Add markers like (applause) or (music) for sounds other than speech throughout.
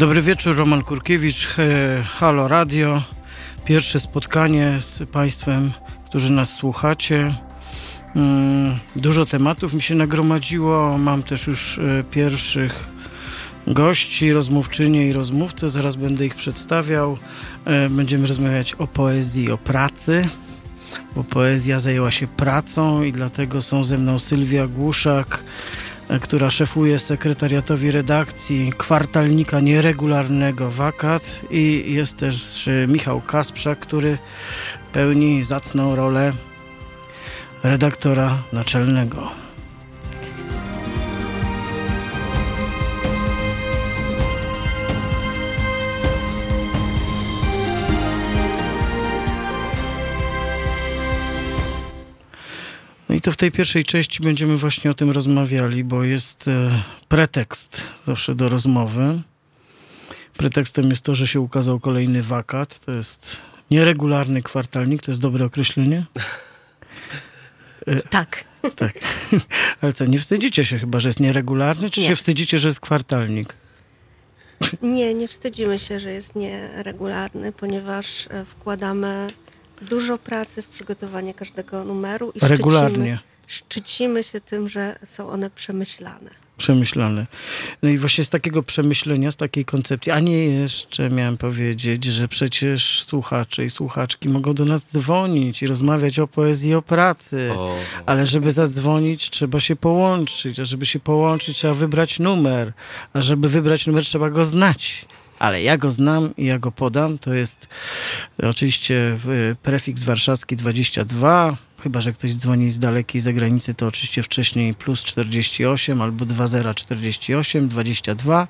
Dobry wieczór, Roman Kurkiewicz, Halo Radio. Pierwsze spotkanie z Państwem, którzy nas słuchacie. Mm, dużo tematów mi się nagromadziło. Mam też już e, pierwszych gości, rozmówczynie i rozmówcę. Zaraz będę ich przedstawiał. E, będziemy rozmawiać o poezji, o pracy, bo poezja zajęła się pracą i dlatego są ze mną Sylwia Głuszak, która szefuje sekretariatowi redakcji kwartalnika nieregularnego Wakat i jest też Michał Kasprzak, który pełni zacną rolę redaktora naczelnego. I to w tej pierwszej części będziemy właśnie o tym rozmawiali, bo jest e, pretekst zawsze do rozmowy. Pretekstem jest to, że się ukazał kolejny wakat. To jest nieregularny kwartalnik. To jest dobre określenie? E, tak. Tak. (laughs) Ale co, nie wstydzicie się chyba, że jest nieregularny, czy nie. się wstydzicie, że jest kwartalnik? Nie, nie wstydzimy się, że jest nieregularny, ponieważ e, wkładamy dużo pracy w przygotowanie każdego numeru i Regularnie. Szczycimy, szczycimy się tym, że są one przemyślane przemyślane. No i właśnie z takiego przemyślenia, z takiej koncepcji, a nie jeszcze miałem powiedzieć, że przecież słuchacze i słuchaczki mogą do nas dzwonić i rozmawiać o poezji, o pracy, o. ale żeby zadzwonić trzeba się połączyć, a żeby się połączyć trzeba wybrać numer, a żeby wybrać numer trzeba go znać ale ja go znam i ja go podam. To jest oczywiście prefiks warszawski 22, chyba że ktoś dzwoni z dalekiej zagranicy, to oczywiście wcześniej plus 48 albo 2048 22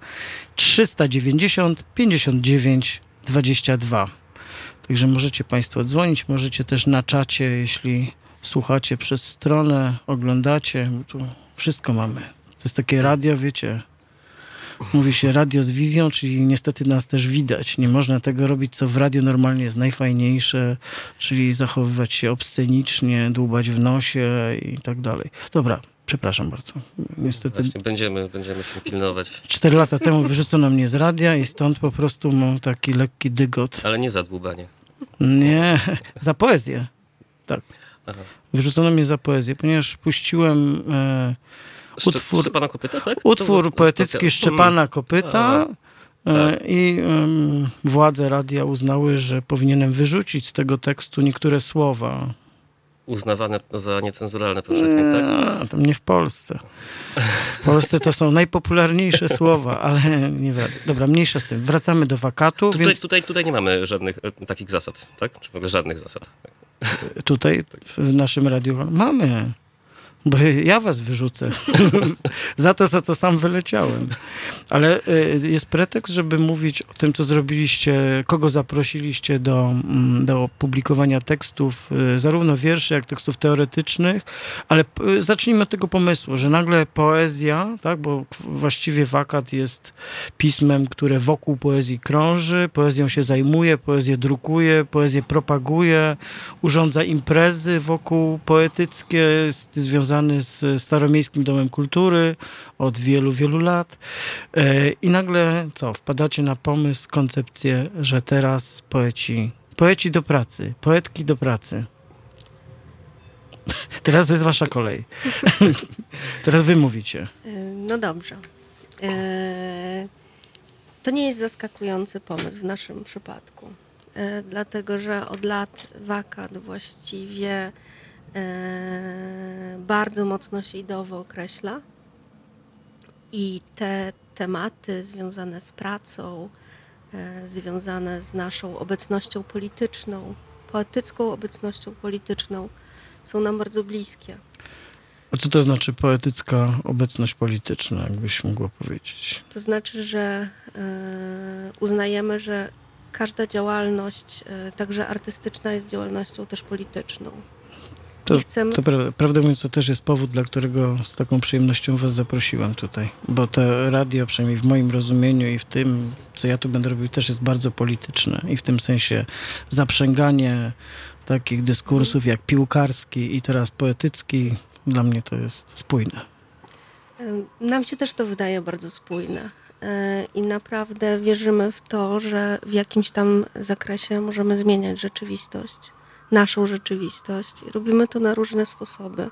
390 59 22. Także możecie Państwo dzwonić, możecie też na czacie, jeśli słuchacie przez stronę, oglądacie, tu wszystko mamy. To jest takie radio, wiecie, mówi się radio z wizją, czyli niestety nas też widać. Nie można tego robić, co w radiu normalnie jest najfajniejsze, czyli zachowywać się obscenicznie, dłubać w nosie i tak dalej. Dobra, Przepraszam bardzo. Niestety. Właśnie będziemy, będziemy się pilnować. Cztery lata temu wyrzucono mnie z radia i stąd po prostu mam taki lekki dygot. Ale nie za dłubanie. Nie, (laughs) za poezję. Tak. Aha. Wyrzucono mnie za poezję, ponieważ puściłem e, utwór, Szczepana Kopyta, tak? Utwór poetycki Szczepana Kopyta. E, tak. I władze radia uznały, że powinienem wyrzucić z tego tekstu niektóre słowa. Uznawane za niecenzuralne powszechnie, tak? A, to nie w Polsce. W Polsce to są najpopularniejsze (laughs) słowa, ale nie wiem. Dobra, mniejsza z tym. Wracamy do wakatu. Tutaj, więc... tutaj, tutaj nie mamy żadnych e, takich zasad, tak? Czy w ogóle żadnych zasad? Tutaj w naszym radiu mamy. Bo ja was wyrzucę (laughs) za to, za co sam wyleciałem. Ale y, jest pretekst, żeby mówić o tym, co zrobiliście, kogo zaprosiliście do, mm, do publikowania tekstów, y, zarówno wierszy, jak tekstów teoretycznych, ale y, zacznijmy od tego pomysłu, że nagle poezja, tak, bo właściwie wakat jest pismem, które wokół poezji krąży, poezją się zajmuje, poezję drukuje, poezję propaguje, urządza imprezy wokół poetyckie, związane związany z Staromiejskim Domem Kultury od wielu, wielu lat. E, I nagle co? Wpadacie na pomysł, koncepcję, że teraz poeci, poeci do pracy, poetki do pracy. (laughs) Teraz jest wasza kolej. (laughs) Teraz wy mówicie. E, no dobrze. E, to nie jest zaskakujący pomysł w naszym przypadku. Dlatego, że od lat wakat właściwie bardzo mocno się ideowo określa i te tematy związane z pracą, e, związane z naszą obecnością polityczną, poetycką obecnością polityczną są nam bardzo bliskie. A co to znaczy poetycka obecność polityczna, jakbyś mogła powiedzieć? To znaczy, że e, uznajemy, że każda działalność, także artystyczna, jest działalnością też polityczną. To, chcemy... to prawda, prawdę mówiąc, to też jest powód, dla którego z taką przyjemnością was zaprosiłem tutaj. Bo to radio, przynajmniej w moim rozumieniu i w tym, co ja tu będę robił, też jest bardzo polityczne. I w tym sensie zaprzęganie takich dyskursów jak piłkarski i teraz poetycki, dla mnie to jest spójne. Nam się też to wydaje bardzo spójne. e, i naprawdę wierzymy w to, że w jakimś tam zakresie możemy zmieniać rzeczywistość, naszą rzeczywistość. Robimy to na różne sposoby.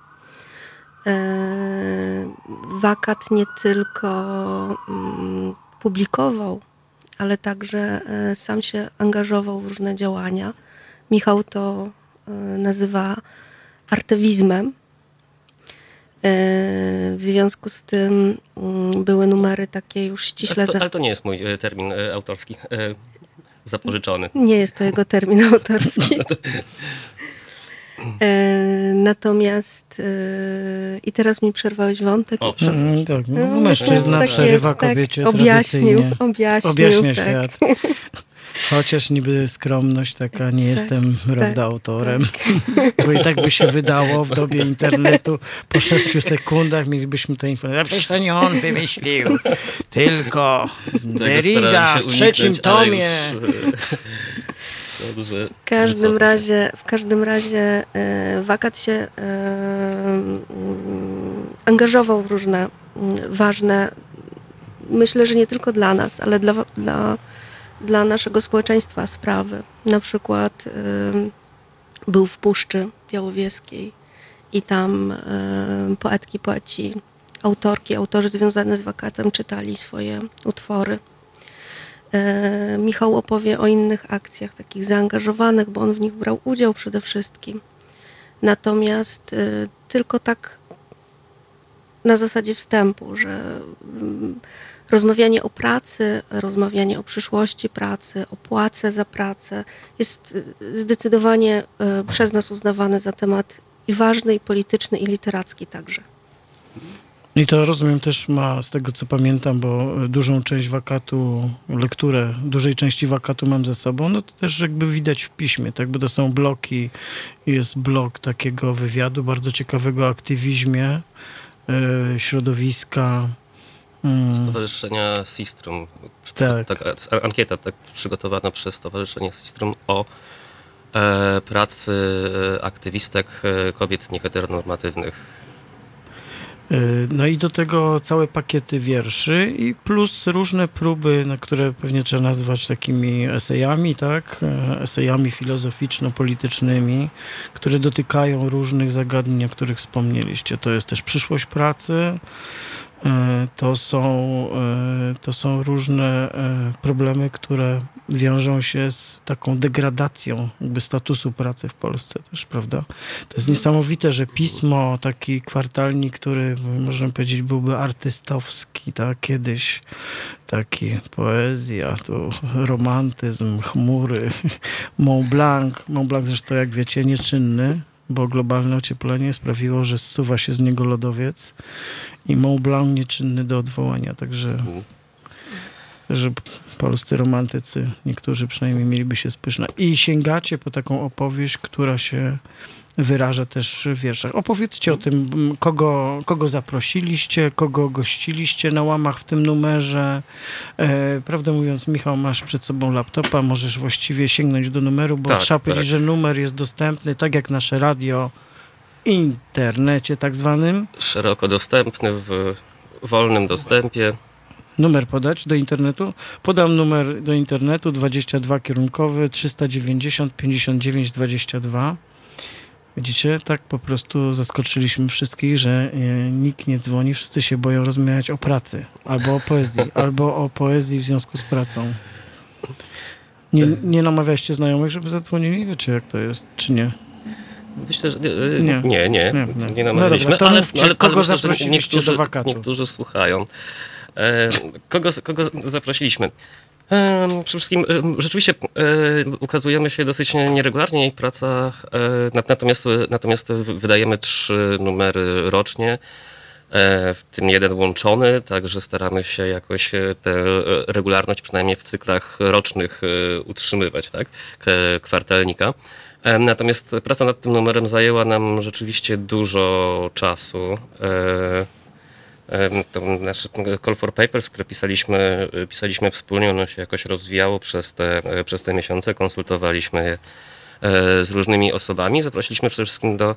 E, Wakat nie tylko mm, publikował, ale także e, sam się angażował w różne działania. Michał to e, nazywa artewizmem. W związku z tym mm, były numery takie już ściśle. Ale to, ale to nie jest mój termin autorski, zapożyczony. Nie jest to jego termin autorski. (laughs) E, Natomiast e, i teraz mi przerwałeś wątek. O. Mm, tak, no, No, mężczyzna tak przerywa jest, tak. kobiecie Objaśnił, tradycyjnie. objaśnił, Objaśnia tak. świat. (laughs) Chociaż niby skromność taka, nie jestem prawda tak, autorem, (laughs) bo i tak by się wydało w dobie internetu, po 6 sekundach mielibyśmy tę informację, przecież to nie on wymyślił, tylko Derrida w trzecim tomie. E, dobrze, W każdym razie, w każdym razie e, Wakat się e, mm, angażował w różne mm, ważne, myślę, że nie tylko dla nas, ale dla, dla, dla naszego społeczeństwa sprawy. Na przykład był w Puszczy Białowieskiej i tam poetki, poeci, autorki, autorzy związani z Wakatem czytali swoje utwory. Michał opowie o innych akcjach, takich zaangażowanych, bo on w nich brał udział przede wszystkim. Natomiast e, tylko tak na zasadzie wstępu, że rozmawianie o pracy, rozmawianie o przyszłości pracy, o płace za pracę jest e, zdecydowanie e, przez nas uznawane za temat i ważny, i polityczny, i literacki także. I to rozumiem też ma, z tego co pamiętam, bo dużą część wakatu, lekturę dużej części wakatu mam ze sobą, no to też jakby widać w piśmie, tak, bo to są bloki, jest blok takiego wywiadu bardzo ciekawego o aktywizmie, e, środowiska. Mm, Stowarzyszenia Sistrum. Tak. Taka a- ankieta tak, przygotowana przez Stowarzyszenie Sistrum o e, pracy e, aktywistek e, kobiet nieheteronormatywnych. Y, No i do tego całe pakiety wierszy i plus różne próby, na które pewnie trzeba nazwać takimi esejami, tak? E, Esejami filozoficzno-politycznymi, które dotykają różnych zagadnień, o których wspomnieliście. To jest też przyszłość pracy, e, to są, e, to są różne e, problemy, które wiążą się z taką degradacją jakby statusu pracy w Polsce też, prawda? To jest niesamowite, że pismo, taki kwartalnik, który można powiedzieć byłby artystowski, tak, kiedyś taki poezja, tu romantyzm, chmury, (laughs) Mont Blanc, Mont Blanc zresztą jak wiecie nieczynny, bo globalne ocieplenie sprawiło, że zsuwa się z niego lodowiec i Mont Blanc nieczynny do odwołania, także że polscy romantycy, niektórzy przynajmniej mieliby się spyszna. I sięgacie po taką opowieść, która się wyraża też w wierszach. Opowiedzcie o tym, kogo, kogo zaprosiliście, kogo gościliście na łamach w tym numerze. E, prawdę mówiąc, Michał, masz przed sobą laptopa, możesz właściwie sięgnąć do numeru, bo Tak, trzeba powiedzieć, tak. że numer jest dostępny, tak jak nasze radio, internecie tak zwanym. Szeroko dostępny, w wolnym dostępie. Numer podać do internetu? Podam numer do internetu 22 kierunkowy 390 59 22. Widzicie, tak po prostu zaskoczyliśmy wszystkich, że e, nikt nie dzwoni, wszyscy się boją rozmawiać o pracy, albo o poezji, (laughs) albo o poezji w związku z pracą. Nie, nie namawialiście znajomych, żeby zadzwonili? Wiecie, jak to jest, czy nie? Myślę, że nie, Nie. nie, nie, nie. No namawialiśmy, dobra, to ale, mówcie, ale, ale kogo myślę, że zaprosiliście niektórzy, do wakatu? Niektórzy słuchają. E, kogo, kogo zaprosiliśmy? Przede wszystkim rzeczywiście ukazujemy się dosyć nieregularnie i praca, e, nat- natomiast, natomiast wydajemy trzy numery rocznie, e, w tym jeden łączony, także staramy się jakoś e, tę regularność przynajmniej w cyklach rocznych utrzymywać, tak, kwartalnika. Natomiast praca nad tym numerem zajęła nam rzeczywiście dużo czasu. To nasze Call for Papers, które pisaliśmy, pisaliśmy wspólnie, ono się jakoś rozwijało przez te, przez te miesiące, konsultowaliśmy je e, z różnymi osobami. Zaprosiliśmy przede wszystkim do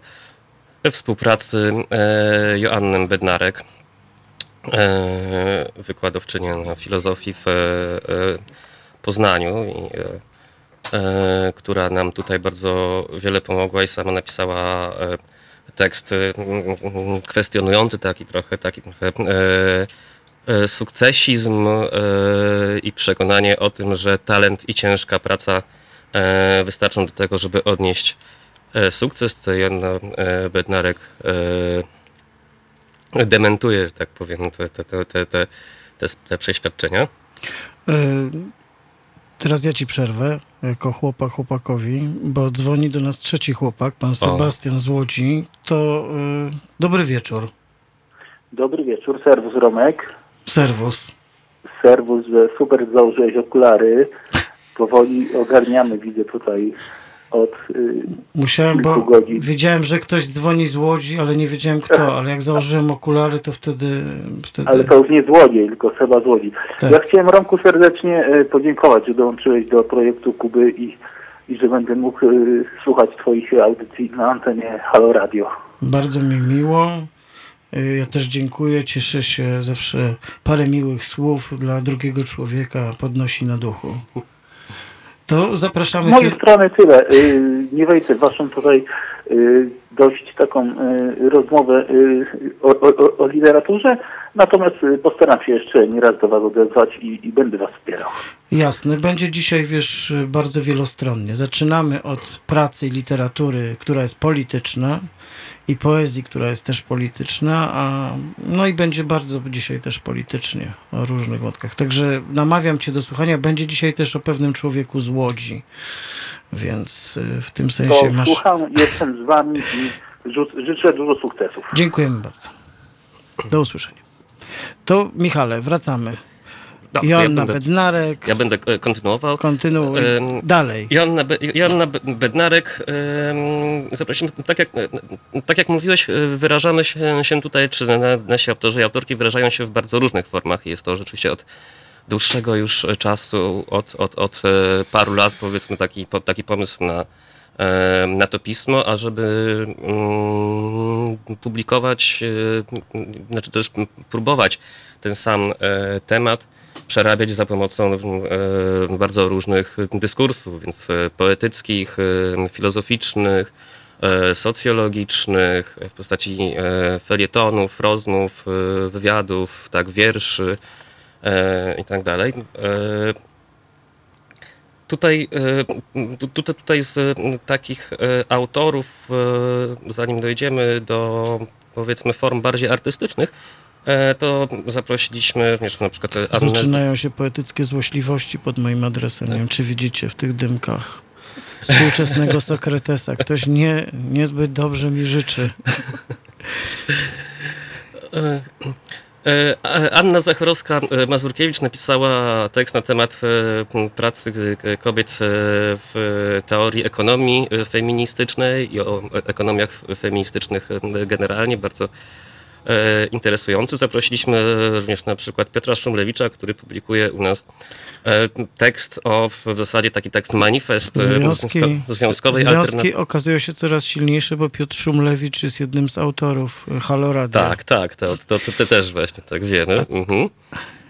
współpracy e, Joannę Bednarek, e, wykładowczynię filozofii w Poznaniu, która nam tutaj bardzo wiele pomogła i sama napisała tekst e, kwestionujący taki trochę, taki trochę e, e, sukcesizm e, i przekonanie o tym, że talent i ciężka praca wystarczą do tego, żeby odnieść sukces. To Joanna Bednarek dementuje, że tak powiem, te, te, te, te, te, te, przeświadczenia. Teraz ja ci przerwę, jako chłopak chłopakowi, bo dzwoni do nas trzeci chłopak, pan Sebastian z Łodzi. To y, dobry wieczór. Dobry wieczór, serwus Romek. Serwus. Serwus, że super założyłeś okulary. Powoli ogarniamy, widzę tutaj od... y, Musiałem, bo godzin. wiedziałem, że ktoś dzwoni z Łodzi, ale nie wiedziałem kto, ale jak założyłem okulary, to wtedy... wtedy... Ale to już nie złodziej, tylko Seba złodziej. Tak. Ja chciałem Romku serdecznie e, podziękować, że dołączyłeś do projektu Kuby i, i że będę mógł e, słuchać Twoich audycji na antenie Halo Radio. Bardzo mi miło. Y, Ja też dziękuję, cieszę się zawsze. Parę miłych słów dla drugiego człowieka podnosi na duchu. To Z zapraszamy mojej cię. strony tyle. Y, Nie wejdę w Waszą tutaj y, dość taką y, rozmowę o, o, o literaturze, natomiast postaram się jeszcze nie raz do Was odezwać i, i będę Was wspierał. Jasne, będzie dzisiaj, wiesz, bardzo wielostronnie. Zaczynamy od pracy i literatury, która jest polityczna i poezji, która jest też polityczna, a no i będzie bardzo dzisiaj też politycznie o różnych wątkach. Także namawiam cię do słuchania. Będzie dzisiaj też o pewnym człowieku z Łodzi, więc y, w tym To sensie masz... słucham, jestem z Wami i życzę dużo sukcesów. Dziękujemy bardzo. Do usłyszenia. To Michale, wracamy. No, to ja, Joanna będę, Bednarek, ja będę e, kontynuował. kontynuuj. Em, Dalej. Joanna, Be- Joanna Be- Bednarek, em, zaprosimy, tak jak, tak jak mówiłeś, e, wyrażamy się, się tutaj, czy na- nasi autorzy i autorki wyrażają się w bardzo różnych formach. Jest to rzeczywiście od dłuższego już czasu, od, od, od e, paru lat powiedzmy taki, taki pomysł na, e, na to pismo, ażeby mm, publikować, e, znaczy też próbować ten sam e, temat przerabiać za pomocą e, bardzo różnych dyskursów, więc e, poetyckich, e, filozoficznych, socjologicznych, w postaci felietonów, rozmów, wywiadów, tak, wierszy i tak dalej. Tutaj, tu- tutaj, tutaj z takich autorów, zanim dojdziemy do powiedzmy form bardziej artystycznych, to zaprosiliśmy również na przykład e, Annę Zaczynają się poetyckie złośliwości pod moim adresem. Nie wiem, czy widzicie w tych dymkach współczesnego (laughs) Sokratesa. Ktoś nie, niezbyt dobrze mi życzy. E, e, Anna Zachorowska-Mazurkiewicz napisała tekst na temat e, pracy e, kobiet e, w teorii ekonomii e, feministycznej i o ekonomiach feministycznych e, generalnie, bardzo e, interesujący. Zaprosiliśmy również na przykład Piotra Szumlewicza, który publikuje u nas e, tekst o w zasadzie taki tekst manifest e, Związki, związko- związkowej związki okazują się coraz silniejsze, bo Piotr Szumlewicz jest jednym z autorów Halo Radio. Tak, tak, to, to, to, to też właśnie tak wiemy. Mhm.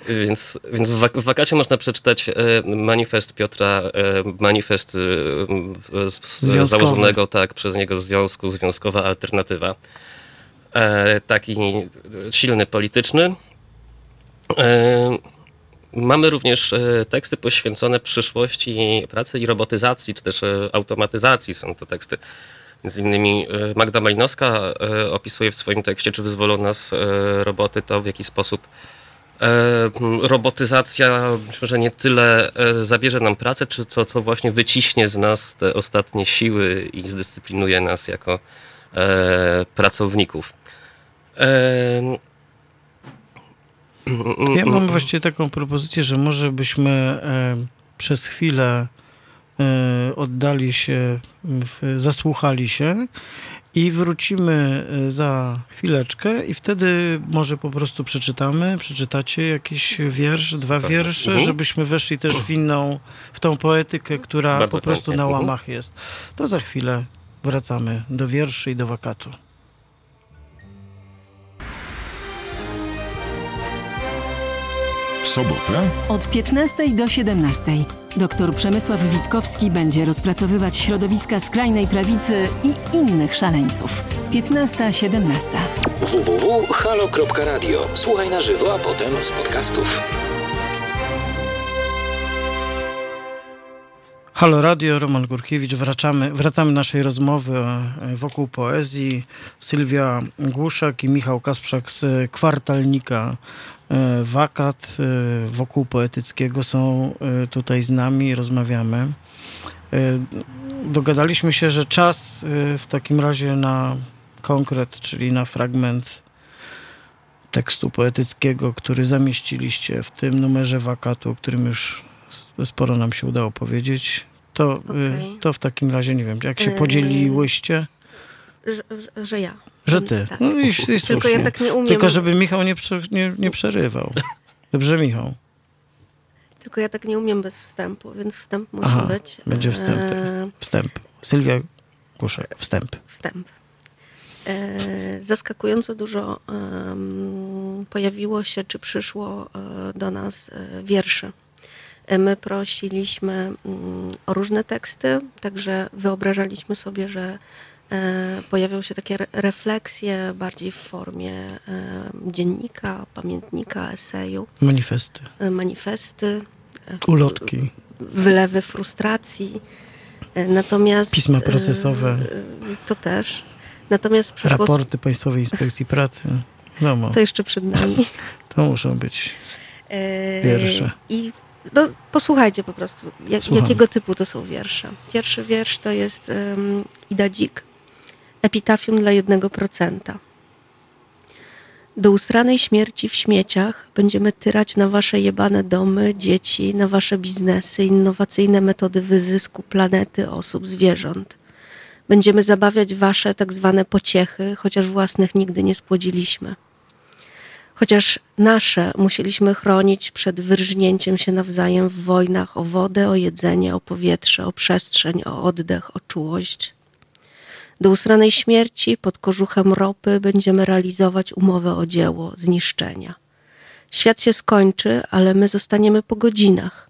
Więc, więc w wak- w wakacie można przeczytać e, manifest Piotra, e, manifest e, z, założonego tak przez niego związku, związkowa alternatywa. E, taki silny polityczny. E, Mamy również e, teksty poświęcone przyszłości pracy i robotyzacji, czy też automatyzacji. Są to teksty Między innymi Magda Malinowska opisuje w swoim tekście, czy wyzwolą nas roboty, to w jaki sposób robotyzacja myślę, że nie tyle zabierze nam pracę, czy co, co właśnie wyciśnie z nas te ostatnie siły i zdyscyplinuje nas jako pracowników. Ja mam właściwie taką propozycję, że może byśmy przez chwilę oddali się, zasłuchali się i wrócimy e, za chwileczkę i wtedy może po prostu przeczytamy, przeczytacie jakiś wiersz, dwa Tak. wiersze, Mhm. żebyśmy weszli też w inną, w tą poetykę, która Bardzo po prostu chętnie. na Mhm. łamach jest. To za chwilę wracamy do wierszy i do wakatu. W sobotę Od 15 do 17 dr Przemysław Witkowski będzie rozpracowywać środowiska skrajnej prawicy i innych szaleńców. 15-17. www.halo.radio. Słuchaj na żywo, a potem z podcastów. Halo Radio, Roman Górkiewicz. Wracamy, wracamy do naszej rozmowy e, wokół poezji. Sylwia Głuszak i Michał Kasprzak z kwartalnika Wakat e, wokół poetyckiego są e, tutaj z nami, rozmawiamy. E, Dogadaliśmy się, że czas e, w takim razie na konkret, czyli na fragment tekstu poetyckiego, który zamieściliście w tym numerze Wakatu, o którym już sporo nam się udało powiedzieć. To, Okej. y, to w takim razie nie wiem, jak się podzieliłyście, że, że ja. Że ty. Tak. No i, i Tylko słusznie. ja tak nie umiem. Tylko żeby Michał nie, prze, nie, nie przerywał. Dobrze, Michał. Tylko ja tak nie umiem bez wstępu, więc wstęp musi Aha, być. będzie wstęp teraz. e, Wstęp. Sylwia Głuszek, wstęp. wstęp. E, Zaskakująco dużo em, pojawiło się, czy przyszło e, do nas e, wierszy. My prosiliśmy mm, o różne teksty, także wyobrażaliśmy sobie, że pojawią się takie re- refleksje bardziej w formie e, dziennika, pamiętnika, eseju, Manifesty. e, manifesty, e, Ulotki. wylewy frustracji. E, Natomiast. Pisma e, procesowe. e, To też. Natomiast przyszło. Raporty Państwowej Inspekcji Pracy. No, To jeszcze przed nami. to muszą być. E, Wiersze. I no, posłuchajcie po prostu, jak, jakiego typu to są wiersze. Pierwszy wiersz to jest um, Ida Dzik. Epitafium dla jednego procenta. Do usranej śmierci w śmieciach będziemy tyrać na wasze jebane domy, dzieci, na wasze biznesy, innowacyjne metody wyzysku planety, osób, zwierząt. Będziemy zabawiać wasze tak zwane pociechy, chociaż własnych nigdy nie spłodziliśmy. Chociaż nasze musieliśmy chronić przed wyrżnięciem się nawzajem w wojnach o wodę, o jedzenie, o powietrze, o przestrzeń, o oddech, o czułość. Do usranej śmierci pod kożuchem ropy będziemy realizować umowę o dzieło zniszczenia. Świat się skończy, ale my zostaniemy po godzinach,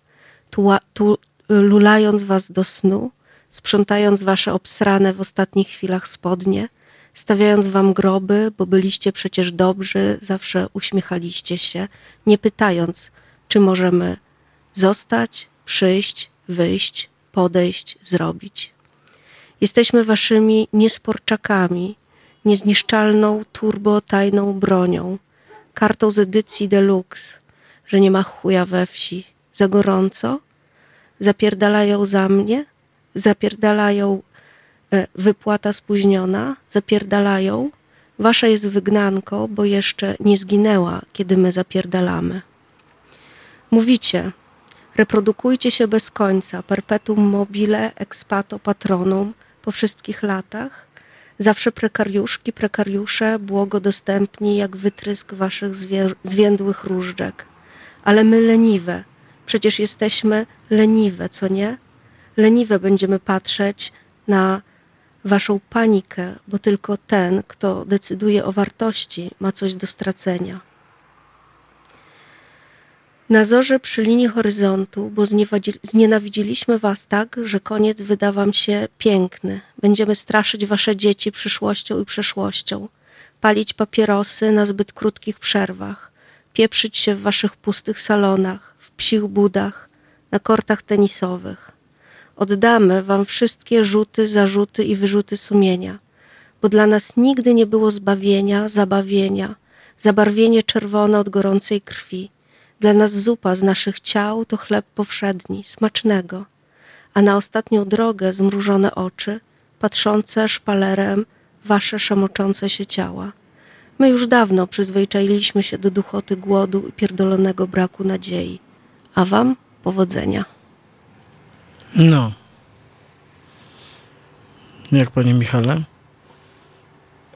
tuła, tu, lulając was do snu, sprzątając wasze obsrane w ostatnich chwilach spodnie, stawiając wam groby, bo byliście przecież dobrzy, zawsze uśmiechaliście się, nie pytając, czy możemy zostać, przyjść, wyjść, podejść, zrobić. Jesteśmy waszymi niesporczakami, niezniszczalną turbotajną bronią, kartą z edycji deluxe, że nie ma chuja we wsi. Za gorąco? Zapierdalają za mnie? Zapierdalają e, wypłata spóźniona? Zapierdalają? Wasza jest wygnanko, bo jeszcze nie zginęła, kiedy my zapierdalamy. Mówicie, reprodukujcie się bez końca, perpetuum mobile, expato patronum, po wszystkich latach, zawsze prekariuszki, prekariusze, błogodostępni jak wytrysk waszych zwię- zwiędłych różdżek. Ale my leniwe, przecież jesteśmy leniwe, co nie? Leniwe będziemy patrzeć na waszą panikę, bo tylko ten, kto decyduje o wartości, ma coś do stracenia. Na zorze przy linii horyzontu, bo znienawidziliśmy was tak, że koniec wyda wam się piękny. Będziemy straszyć wasze dzieci przyszłością i przeszłością, palić papierosy na zbyt krótkich przerwach, pieprzyć się w waszych pustych salonach, w psich budach, na kortach tenisowych. Oddamy wam wszystkie rzuty, zarzuty i wyrzuty sumienia, bo dla nas nigdy nie było zbawienia, zabawienia, zabarwienie czerwone od gorącej krwi. Dla nas zupa z naszych ciał to chleb powszedni, smacznego, a na ostatnią drogę zmrużone oczy, patrzące szpalerem wasze szamoczące się ciała. My już dawno przyzwyczailiśmy się do duchoty głodu i pierdolonego braku nadziei. A wam powodzenia. No. Jak panie Michale?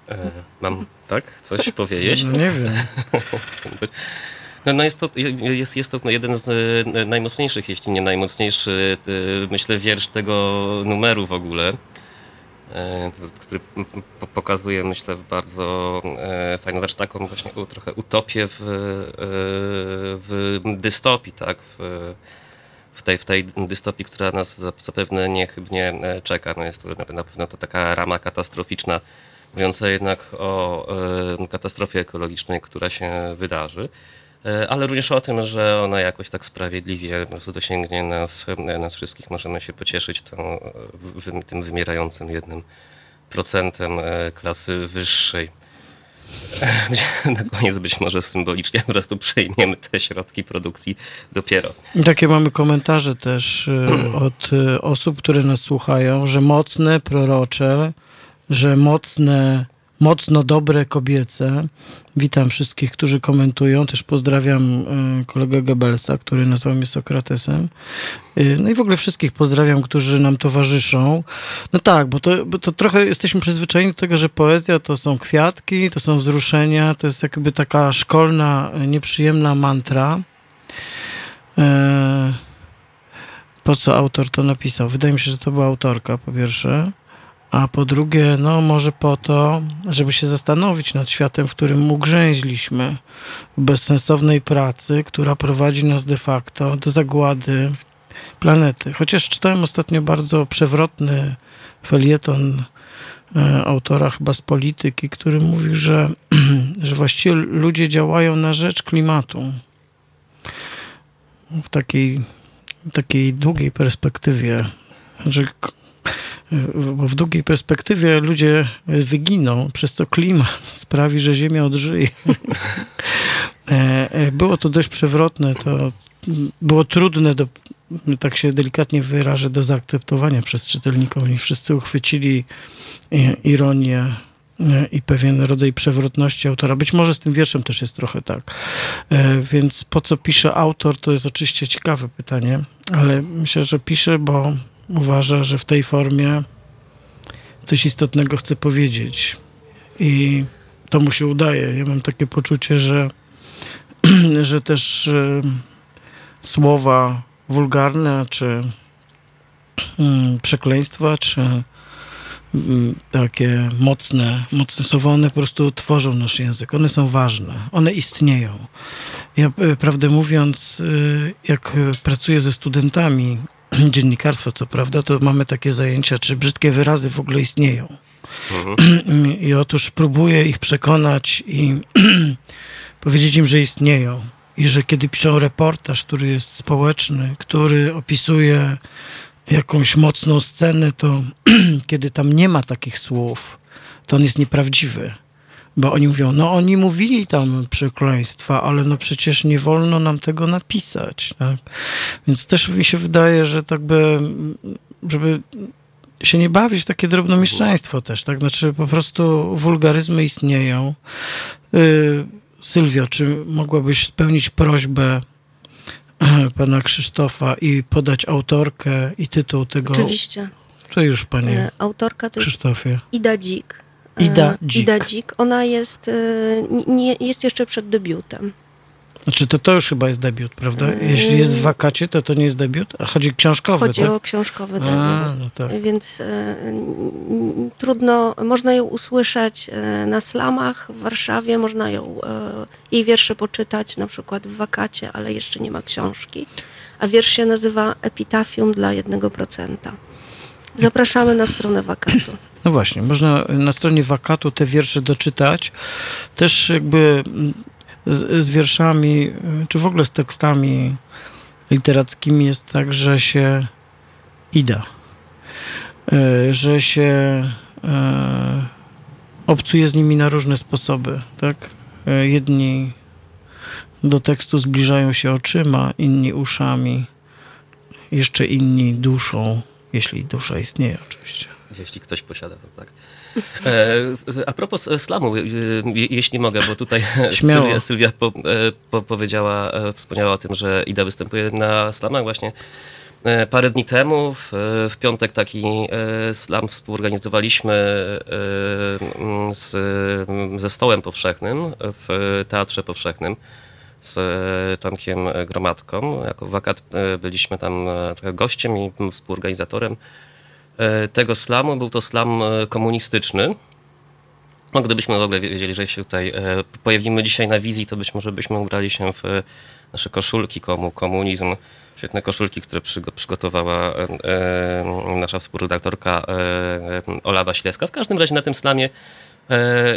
E, mam, tak? Coś powiedzieć? No nie wiem. (laughs) No, no jest to, jest, jest to jeden z e, najmocniejszych, jeśli nie najmocniejszy, e, myślę, wiersz tego numeru w ogóle. e, który pokazuje, myślę, bardzo fajną, znaczy taką właśnie trochę utopię w, w dystopii, tak? W, w tej, w tej dystopii, która nas za- zapewne niechybnie czeka. No jest to na pewno to taka rama katastroficzna, mówiąca jednak o katastrofie ekologicznej, która się wydarzy. E, Ale również o tym, że ona jakoś tak sprawiedliwie dosięgnie nas, e, nas wszystkich. Możemy się pocieszyć tą, e, tym wymierającym jednym procentem klasy wyższej. Gdzie (laughs) na koniec być może symbolicznie po prostu przejmiemy te środki produkcji dopiero. Takie mamy komentarze też (clears throat) od osób, które nas słuchają, że mocne, prorocze, że mocne, mocno dobre kobiece. Witam wszystkich, którzy komentują. Też pozdrawiam y, kolegę Goebbelsa, który nazwał mnie Sokratesem. Y, No i w ogóle wszystkich pozdrawiam, którzy nam towarzyszą. No tak, bo to, bo to trochę jesteśmy przyzwyczajeni do tego, że poezja to są kwiatki, to są wzruszenia, to jest jakby taka szkolna, nieprzyjemna mantra. E, po co autor to napisał? Wydaje mi się, że to była autorka, po pierwsze. A po drugie, no może po to, żeby się zastanowić nad światem, w którym ugrzęźliśmy w bezsensownej pracy, która prowadzi nas de facto do zagłady planety. Chociaż czytałem ostatnio bardzo przewrotny felieton e, autora chyba z polityki, który mówił, że, (clears throat) że właściwie ludzie działają na rzecz klimatu w takiej, takiej długiej perspektywie, że bo w długiej perspektywie ludzie wyginą, przez co klimat (laughs) sprawi, że Ziemia odżyje. (laughs) E, e, Było to dość przewrotne, to było trudne do, tak się delikatnie wyrażę, do zaakceptowania przez czytelników. Oni wszyscy uchwycili e, ironię i pewien rodzaj przewrotności autora. Być może z tym wierszem też jest trochę tak. Więc po co pisze autor, to jest oczywiście ciekawe pytanie, ale myślę, że pisze, bo uważa, że w tej formie coś istotnego chce powiedzieć. I to mu się udaje. Ja mam takie poczucie, że, (clears throat) że też e, słowa wulgarne, czy mm, przekleństwa, czy mm, takie mocne, mocne słowa, one po prostu tworzą nasz język. One są ważne. One istnieją. Ja, e, prawdę mówiąc, e, jak pracuję ze studentami (clears throat) dziennikarstwa, co prawda, to mamy takie zajęcia, czy brzydkie wyrazy w ogóle istnieją. (clears throat) I otóż próbuję ich przekonać i (clears throat) powiedzieć im, że istnieją. I że kiedy piszą reportaż, który jest społeczny, który opisuje jakąś mocną scenę, to kiedy tam nie ma takich słów, to on jest nieprawdziwy. Bo oni mówią, no oni mówili tam przekleństwa, ale no przecież nie wolno nam tego napisać. Tak? Więc też mi się wydaje, że tak by, żeby się nie bawić w takie drobnomieszczaństwo też, tak? Znaczy po prostu wulgaryzmy istnieją. Yy, Sylwio, czy mogłabyś spełnić prośbę (clears throat) pana Krzysztofa i podać autorkę i tytuł tego? Oczywiście. To już, panie E, Autorka to Krzysztofie. Ida Dzik. E, Ida Dzik. Ida Dzik. Ona jest, e, nie, jest jeszcze przed debiutem. Znaczy to, to już chyba jest debiut, prawda? Jeśli jest w wakacie, to to nie jest debiut? A chodzi książkowy, Chodzi tak? o książkowy debiut. A, no tak. Więc e, trudno, można ją usłyszeć e, na slamach w Warszawie, można ją, e, jej wiersze poczytać na przykład w wakacie, ale jeszcze nie ma książki. A wiersz się nazywa Epitafium dla jednego procenta. Zapraszamy na stronę wakatu. (clears throat) No właśnie, można na stronie wakatu te wiersze doczytać. Też jakby z, z wierszami, czy w ogóle z tekstami literackimi jest tak, że się ida. Y, Że się y, obcuje z nimi na różne sposoby, tak? Y, Jedni do tekstu zbliżają się oczyma, inni uszami, jeszcze inni duszą, jeśli dusza istnieje oczywiście. Jeśli ktoś posiada, to tak. E, a propos e, slamu, e, je- jeśli mogę, bo tutaj (laughs) Śmiało. Sylwia, Sylwia po, e, po, powiedziała, e, wspomniała o tym, że Ida występuje na slamach właśnie. E, Parę dni temu, w, w piątek taki e, slam współorganizowaliśmy e, z, ze Stołem Powszechnym w Teatrze Powszechnym z e, Tomkiem Gromadką. Jako wakat e, byliśmy tam e, trochę gościem i współorganizatorem. tego slamu był to slam komunistyczny. No, gdybyśmy w ogóle wiedzieli, że się tutaj pojawimy dzisiaj na wizji, to być może byśmy ubrali się w nasze koszulki komu, komunizm. Świetne koszulki, które przygo- przygotowała nasza współredaktorka e, e, Ola Waślewska. W każdym razie na tym slamie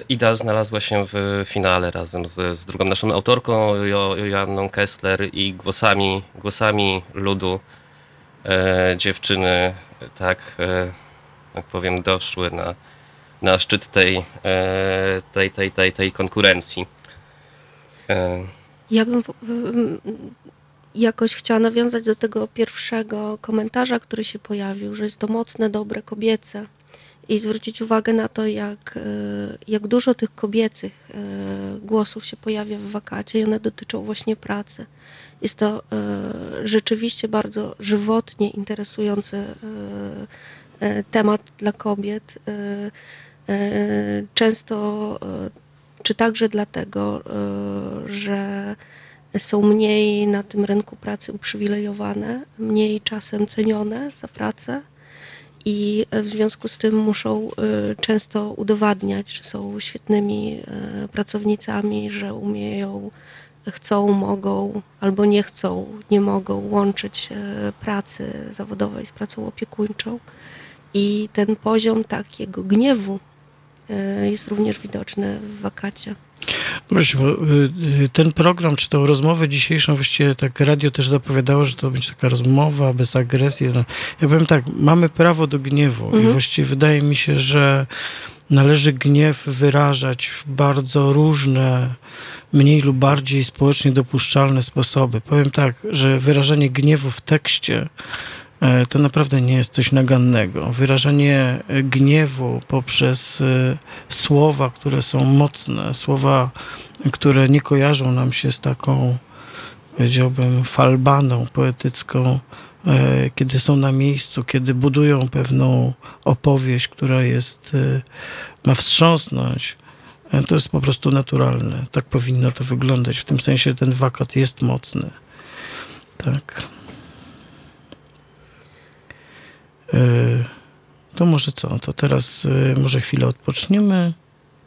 Ida znalazła się w finale razem z, z drugą naszą autorką, jo, Joanną Kessler i głosami, głosami ludu e, dziewczyny tak, e, jak powiem, doszły na, na szczyt tej, e, tej, tej, tej, tej konkurencji. E, Ja bym jakoś chciała nawiązać do tego pierwszego komentarza, który się pojawił, że jest to mocne, dobre, kobiece. I zwrócić uwagę na to, jak, e, jak dużo tych kobiecych e, głosów się pojawia w wakacie i one dotyczą właśnie pracy. Jest to e, rzeczywiście bardzo żywotnie interesujący temat dla kobiet. Często, czy także dlatego, że są mniej na tym rynku pracy uprzywilejowane, mniej czasem cenione za pracę i w związku z tym muszą y, często udowadniać, że są świetnymi y, pracownicami, że umieją, chcą, mogą albo nie chcą, nie mogą łączyć y, pracy zawodowej z pracą opiekuńczą. I ten poziom takiego gniewu jest również widoczny w wakacie. Właśnie, bo, y, y, ten program, czy tą rozmowę dzisiejszą, właściwie tak radio też zapowiadało, że to będzie taka rozmowa bez agresji. No, ja powiem tak, mamy prawo do gniewu i Mhm. właściwie wydaje mi się, że należy gniew wyrażać w bardzo różne, mniej lub bardziej społecznie dopuszczalne sposoby. Powiem tak, że wyrażanie gniewu w tekście to naprawdę nie jest coś nagannego. Wyrażanie e, gniewu poprzez e, słowa, które są mocne, słowa, które nie kojarzą nam się z taką, powiedziałbym, falbaną poetycką, e, kiedy są na miejscu, kiedy budują pewną opowieść, która jest, e, ma wstrząsnąć, e, to jest po prostu naturalne. Tak powinno to wyglądać. W tym sensie ten wakat jest mocny. Tak. E, To może co? To teraz e, może chwilę odpoczniemy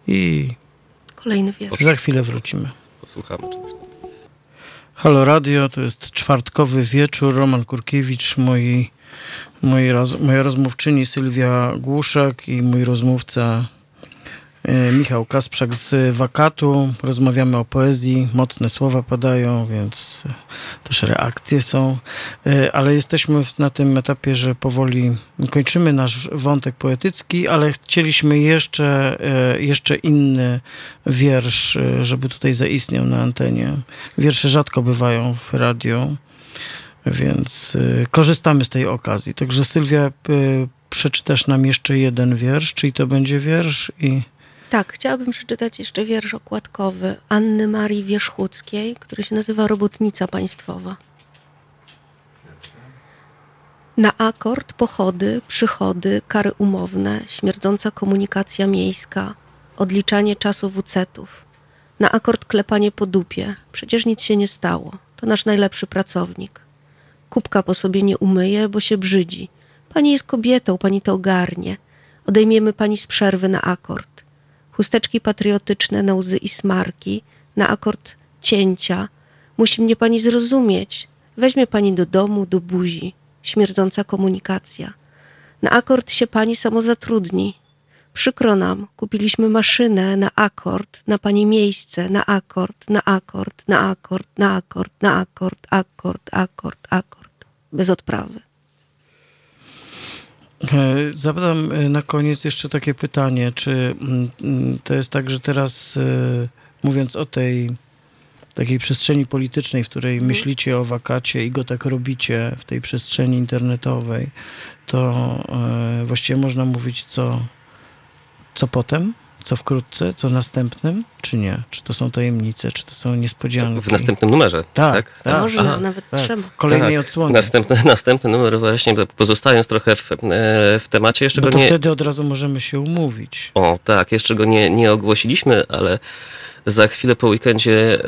i Kolejny wiersz. za chwilę wrócimy. posłuchamy czegoś. Halo Radio, to jest czwartkowy wieczór. Roman Kurkiewicz, moi, moi roz, moja rozmówczyni Sylwia Głuszak i mój rozmówca e, Michał Kasprzak z Wakatu. Rozmawiamy o poezji, mocne słowa padają, więc e, też reakcje są, E, ale jesteśmy na tym etapie, że powoli kończymy nasz wątek poetycki, ale chcieliśmy jeszcze, e, jeszcze inny wiersz, e, żeby tutaj zaistniał na antenie. Wiersze rzadko bywają w radiu, więc e, korzystamy z tej okazji. Także Sylwia, e, przeczytasz nam jeszcze jeden wiersz, czyli to będzie wiersz i... Tak, chciałabym przeczytać jeszcze wiersz okładkowy Anny Marii Wierzchuckiej, który się nazywa Robotnica Państwowa. Na akord pochody, przychody, kary umowne, śmierdząca komunikacja miejska, odliczanie czasu wucetów. Na akord klepanie po dupie, przecież nic się nie stało. To nasz najlepszy pracownik. Kubka po sobie nie umyje, bo się brzydzi. Pani jest kobietą, pani to ogarnie. Odejmiemy pani z przerwy na akord. Chusteczki patriotyczne na łzy i smarki, na akord cięcia. Musi mnie pani zrozumieć. Weźmie pani do domu, do buzi. Śmierdząca komunikacja. Na akord się pani samozatrudni. Przykro nam, kupiliśmy maszynę na akord, na pani miejsce, na akord, na akord, na akord, na akord, na akord, akord, akord, akord. Bez odprawy. E, Zadam e, na koniec jeszcze takie pytanie, czy mm, mm, to jest tak, że teraz e, mówiąc o tej takiej przestrzeni politycznej, w której myślicie o wakacie i go tak robicie w tej przestrzeni internetowej, to właściwie można mówić co, co potem, co wkrótce, co następnym, czy nie? Czy to są tajemnice, czy to są niespodzianki? W następnym numerze. Tak, tak. Można, Aha. nawet Tak. trzeba. Kolejnej Tak. odsłonie. Następny, (laughs) następny numer właśnie, pozostając trochę w, e, w temacie, jeszcze Bo go to nie... wtedy od razu możemy się umówić. O, tak, jeszcze go nie, nie ogłosiliśmy, ale za chwilę po weekendzie.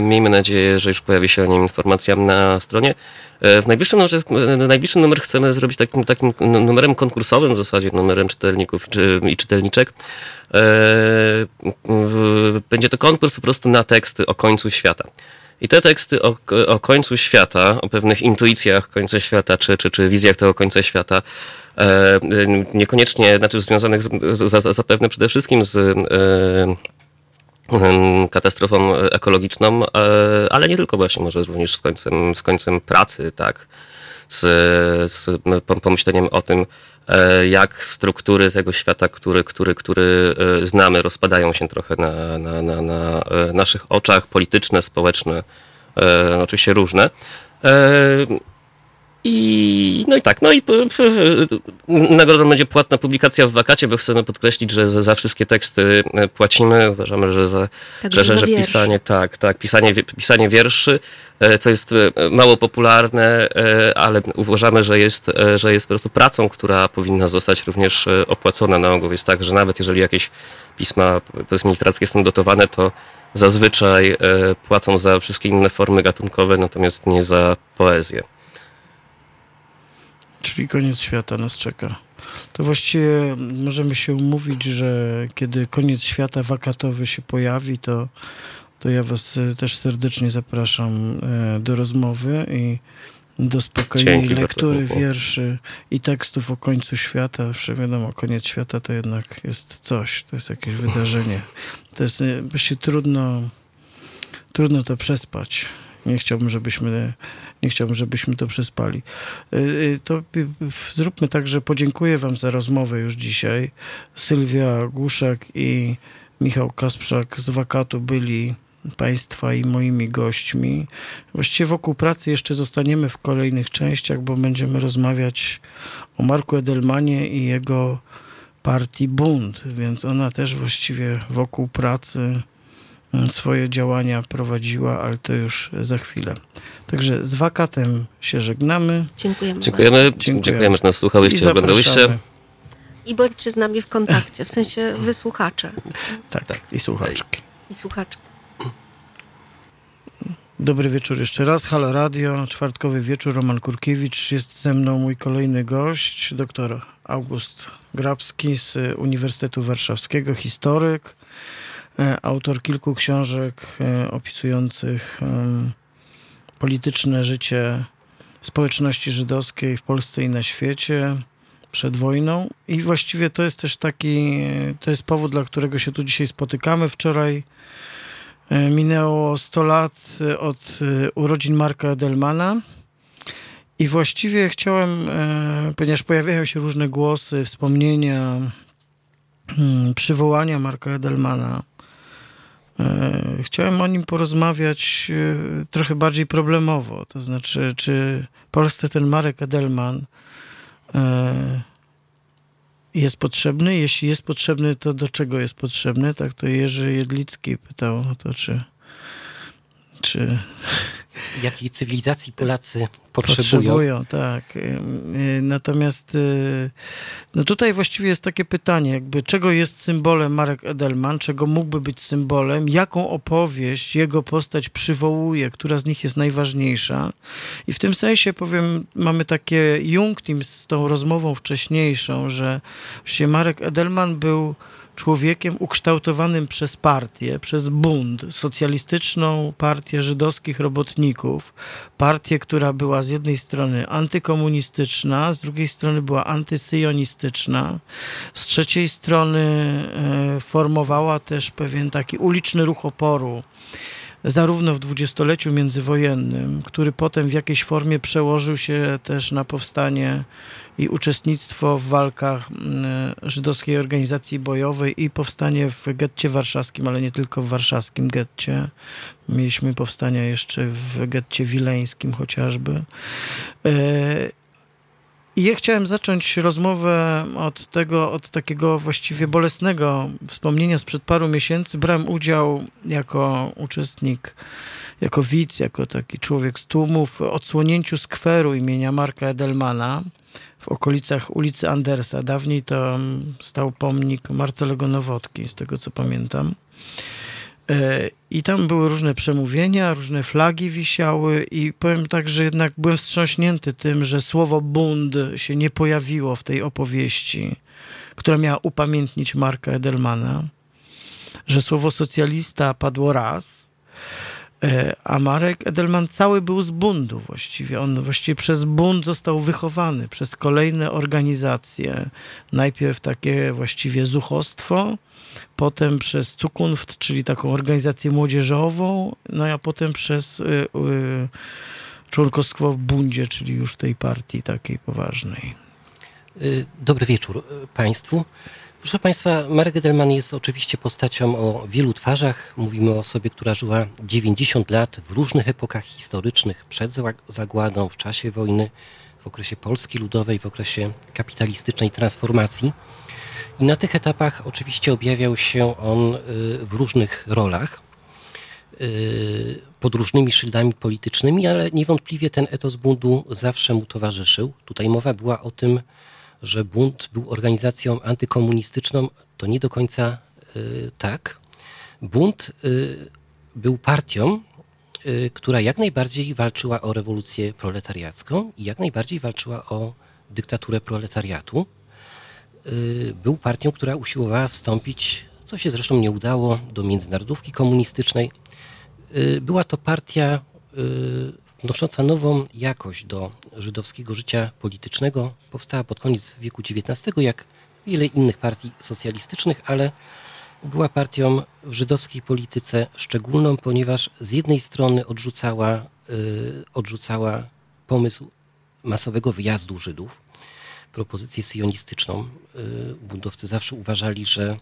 Miejmy nadzieję, że już pojawi się o nim informacja na stronie. W najbliższym, numerze, najbliższym numer chcemy zrobić takim, takim numerem konkursowym w zasadzie, numerem czytelników i czytelniczek. Będzie to konkurs po prostu na teksty o końcu świata. I te teksty o, o końcu świata, o pewnych intuicjach końca świata, czy, czy, czy wizjach tego końca świata, e, niekoniecznie, znaczy związanych z, z, zapewne przede wszystkim z e, katastrofą ekologiczną, e, ale nie tylko właśnie, może również z końcem, z końcem pracy, tak, z, z pomyśleniem o tym, e, jak struktury tego świata, który, który, który e, znamy, rozpadają się trochę na, na, na, na naszych oczach, polityczne, społeczne, oczywiście różne. I, no i tak, no i nagrodą będzie płatna publikacja w wakacie, bo chcemy podkreślić, że za, za wszystkie teksty e, płacimy. Uważamy, że za, że, że, że pisanie, tak, tak, pisanie, pisanie wierszy, e, co jest e, mało popularne, ale uważamy, że jest, że jest po prostu pracą, która powinna zostać również opłacona na ogół. Jest tak, że nawet jeżeli jakieś pisma powiedzmy literackie są dotowane, to zazwyczaj płacą za wszystkie inne formy gatunkowe, natomiast nie za poezję. Czyli koniec świata nas czeka. To właściwie możemy się umówić, że kiedy koniec świata wakatowy się pojawi, to, to ja Was e, też serdecznie zapraszam e, do rozmowy i do spokojnej Dzięki lektury wierszy i tekstów o końcu świata. Że wiadomo, koniec świata to jednak jest coś, to jest jakieś wydarzenie. To jest e, właściwie trudno, trudno to przespać. Nie chciałbym, żebyśmy nie chciałbym, żebyśmy to przespali. Y, y, to zróbmy tak, że podziękuję Wam za rozmowę już dzisiaj. Sylwia Głuszak i Michał Kasprzak z Wakatu byli Państwa i moimi gośćmi. Właściwie wokół pracy jeszcze zostaniemy w kolejnych częściach, bo będziemy rozmawiać o Marku Edelmanie i jego partii Bund, więc ona też właściwie wokół pracy swoje działania prowadziła, ale to już za chwilę. Także z wakatem się żegnamy. Dziękujemy. Dziękujemy, dziękujemy, dziękujemy że nas słuchałyście, oglądałyście. I bądźcie z nami w kontakcie, w sensie (laughs) wysłuchacze. Tak, tak. i słuchaczki. I słuchaczki. Dobry wieczór jeszcze raz. Halo Radio, czwartkowy wieczór. Roman Kurkiewicz. Jest ze mną mój kolejny gość, doktor August Grabski z Uniwersytetu Warszawskiego, historyk, autor kilku książek e, opisujących polityczne życie społeczności żydowskiej w Polsce i na świecie przed wojną. I właściwie to jest też taki, to jest powód, dla którego się tu dzisiaj spotykamy. Wczoraj e, minęło 100 lat od e, urodzin Marka Edelmana. I właściwie chciałem, e, ponieważ pojawiają się różne głosy, wspomnienia, hmm, przywołania Marka Edelmana, E, chciałem o nim porozmawiać e, trochę bardziej problemowo. To znaczy, czy Polsce ten Marek Edelman e, jest potrzebny? Jeśli jest potrzebny, to do czego jest potrzebny? Tak to Jerzy Jedlicki pytał o to, czy, czy jakiej cywilizacji Polacy potrzebują. Potrzebują, tak. Y, y, natomiast y, no tutaj właściwie jest takie pytanie, jakby czego jest symbolem Marek Edelman, czego mógłby być symbolem, jaką opowieść jego postać przywołuje, która z nich jest najważniejsza. I w tym sensie powiem, mamy takie Jungtim z tą rozmową wcześniejszą, że Marek Edelman był człowiekiem ukształtowanym przez partię, przez Bund, socjalistyczną partię żydowskich robotników, partię, która była z jednej strony antykomunistyczna, z drugiej strony była antysyjonistyczna, z trzeciej strony e, formowała też pewien taki uliczny ruch oporu, zarówno w dwudziestoleciu międzywojennym, który potem w jakiejś formie przełożył się też na powstanie i uczestnictwo w walkach mm, żydowskiej organizacji bojowej i powstanie w getcie warszawskim, ale nie tylko w warszawskim getcie. Mieliśmy powstania jeszcze w getcie wileńskim chociażby. E, I ja chciałem zacząć rozmowę od tego, od takiego właściwie bolesnego wspomnienia sprzed paru miesięcy. Brałem udział jako uczestnik, jako widz, jako taki człowiek z tłumu w odsłonięciu skweru imienia Marka Edelmana w okolicach ulicy Andersa. Dawniej to stał pomnik Marcelego Nowotki, z tego co pamiętam. E, I tam były różne przemówienia, różne flagi wisiały i powiem tak, że jednak byłem wstrząśnięty tym, że słowo bund się nie pojawiło w tej opowieści, która miała upamiętnić Marka Edelmana, że słowo socjalista padło raz, a Marek Edelman cały był z bundu właściwie. On właściwie przez bunt został wychowany, przez kolejne organizacje. Najpierw takie właściwie zuchostwo, potem przez Zukunft, czyli taką organizację młodzieżową, no a potem przez y, y, członkostwo w bundzie, czyli już tej partii takiej poważnej. Y, Dobry wieczór y, Państwu. Proszę Państwa, Marek Edelman jest oczywiście postacią o wielu twarzach. Mówimy o osobie, która żyła 90 lat w różnych epokach historycznych, przed zag- zagładą, w czasie wojny, w okresie Polski Ludowej, w okresie kapitalistycznej transformacji. I na tych etapach oczywiście objawiał się on y, w różnych rolach, y, pod różnymi szyldami politycznymi, ale niewątpliwie ten etos buntu zawsze mu towarzyszył. Tutaj mowa była o tym, że bunt był organizacją antykomunistyczną, to nie do końca y, tak. Bunt y, był partią, y, która jak najbardziej walczyła o rewolucję proletariacką i jak najbardziej walczyła o dyktaturę proletariatu. Był partią, która usiłowała wstąpić, co się zresztą nie udało, do międzynarodówki komunistycznej. Była to partia wnosząca nową jakość do żydowskiego życia politycznego. Powstała pod koniec wieku XIX, jak wiele innych partii socjalistycznych, ale była partią w żydowskiej polityce szczególną, ponieważ z jednej strony odrzucała, y, odrzucała pomysł masowego wyjazdu Żydów, propozycję syjonistyczną. Y, Buntowcy zawsze uważali, że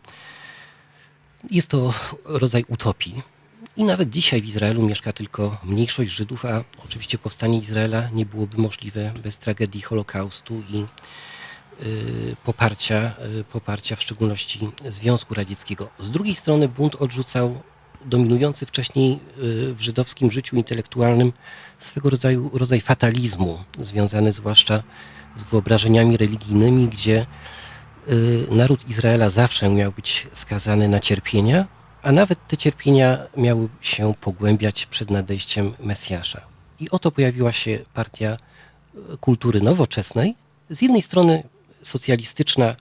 jest to rodzaj utopii. I nawet dzisiaj w Izraelu mieszka tylko mniejszość Żydów, a oczywiście powstanie Izraela nie byłoby możliwe bez tragedii Holokaustu i y, poparcia, y, poparcia w szczególności Związku Radzieckiego. Z drugiej strony bunt odrzucał dominujący wcześniej y, w żydowskim życiu intelektualnym swego rodzaju rodzaj fatalizmu, związany zwłaszcza z wyobrażeniami religijnymi, gdzie naród Izraela zawsze miał być skazany na cierpienia, a nawet te cierpienia miały się pogłębiać przed nadejściem Mesjasza. I oto pojawiła się partia y, kultury nowoczesnej, z jednej strony socjalistyczna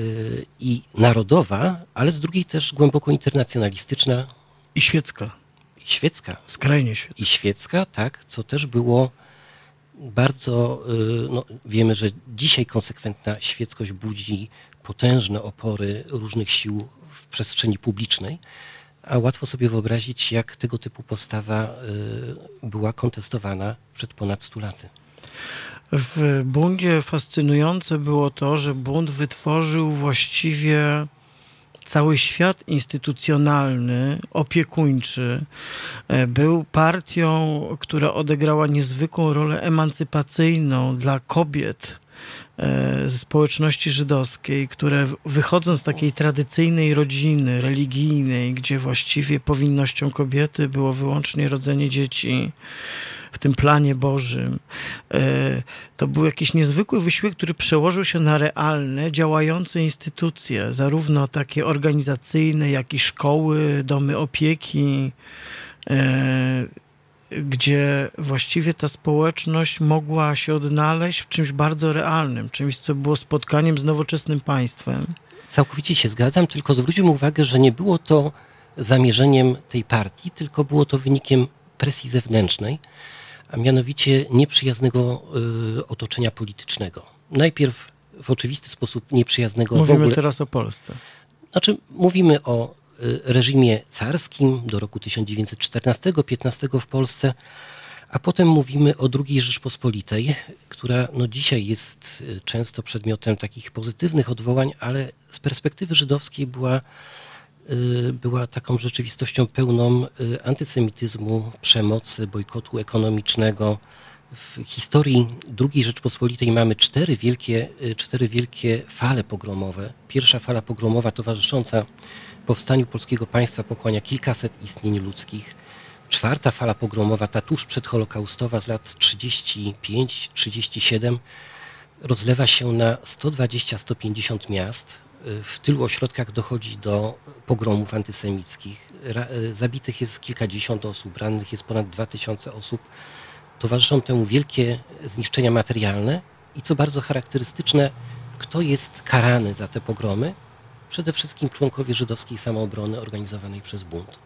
y, i narodowa, ale z drugiej też głęboko internacjonalistyczna I świecka, i świecka. skrajnie świecka. I świecka, tak, co też było bardzo, y, no, wiemy, że dzisiaj konsekwentna świeckość budzi potężne opory różnych sił przestrzeni publicznej, a łatwo sobie wyobrazić, jak tego typu postawa y, była kontestowana przed ponad 100 laty. W bundzie fascynujące było to, że bunt wytworzył właściwie cały świat instytucjonalny, opiekuńczy. E, Był partią, która odegrała niezwykłą rolę emancypacyjną dla kobiet społeczności żydowskiej, które w- wychodząc z takiej tradycyjnej rodziny religijnej, gdzie właściwie powinnością kobiety było wyłącznie rodzenie dzieci, w tym planie Bożym. E, To był jakiś niezwykły wysiłek, który przełożył się na realne, działające instytucje, zarówno takie organizacyjne, jak i szkoły, domy opieki, e, gdzie właściwie ta społeczność mogła się odnaleźć w czymś bardzo realnym, czymś, co było spotkaniem z nowoczesnym państwem. Całkowicie się zgadzam, tylko zwróćmy uwagę, że nie było to zamierzeniem tej partii, tylko było to wynikiem presji zewnętrznej, a mianowicie nieprzyjaznego y, otoczenia politycznego. Najpierw w oczywisty sposób nieprzyjaznego Mówimy teraz o Polsce. Znaczy, mówimy o reżimie carskim do roku 1914-15 w Polsce, a potem mówimy o II Rzeczpospolitej, która no dzisiaj jest y, często przedmiotem takich pozytywnych odwołań, ale z perspektywy żydowskiej była, y, była taką rzeczywistością pełną y, antysemityzmu, przemocy, bojkotu ekonomicznego. W historii II Rzeczpospolitej mamy cztery wielkie, y, cztery wielkie fale pogromowe. Pierwsza fala pogromowa towarzysząca powstaniu polskiego państwa pochłania kilkaset istnień ludzkich. Czwarta fala pogromowa, ta tuż przedholokaustowa z lat 35-37, rozlewa się na 120-150 miast. w tylu ośrodkach dochodzi do pogromów antysemickich. Zabitych jest kilkadziesiąt osób, rannych jest ponad dwa tysiące osób. Towarzyszą temu wielkie zniszczenia materialne i co bardzo charakterystyczne, kto jest karany za te pogromy? Przede wszystkim członkowie żydowskiej samoobrony organizowanej przez bunt.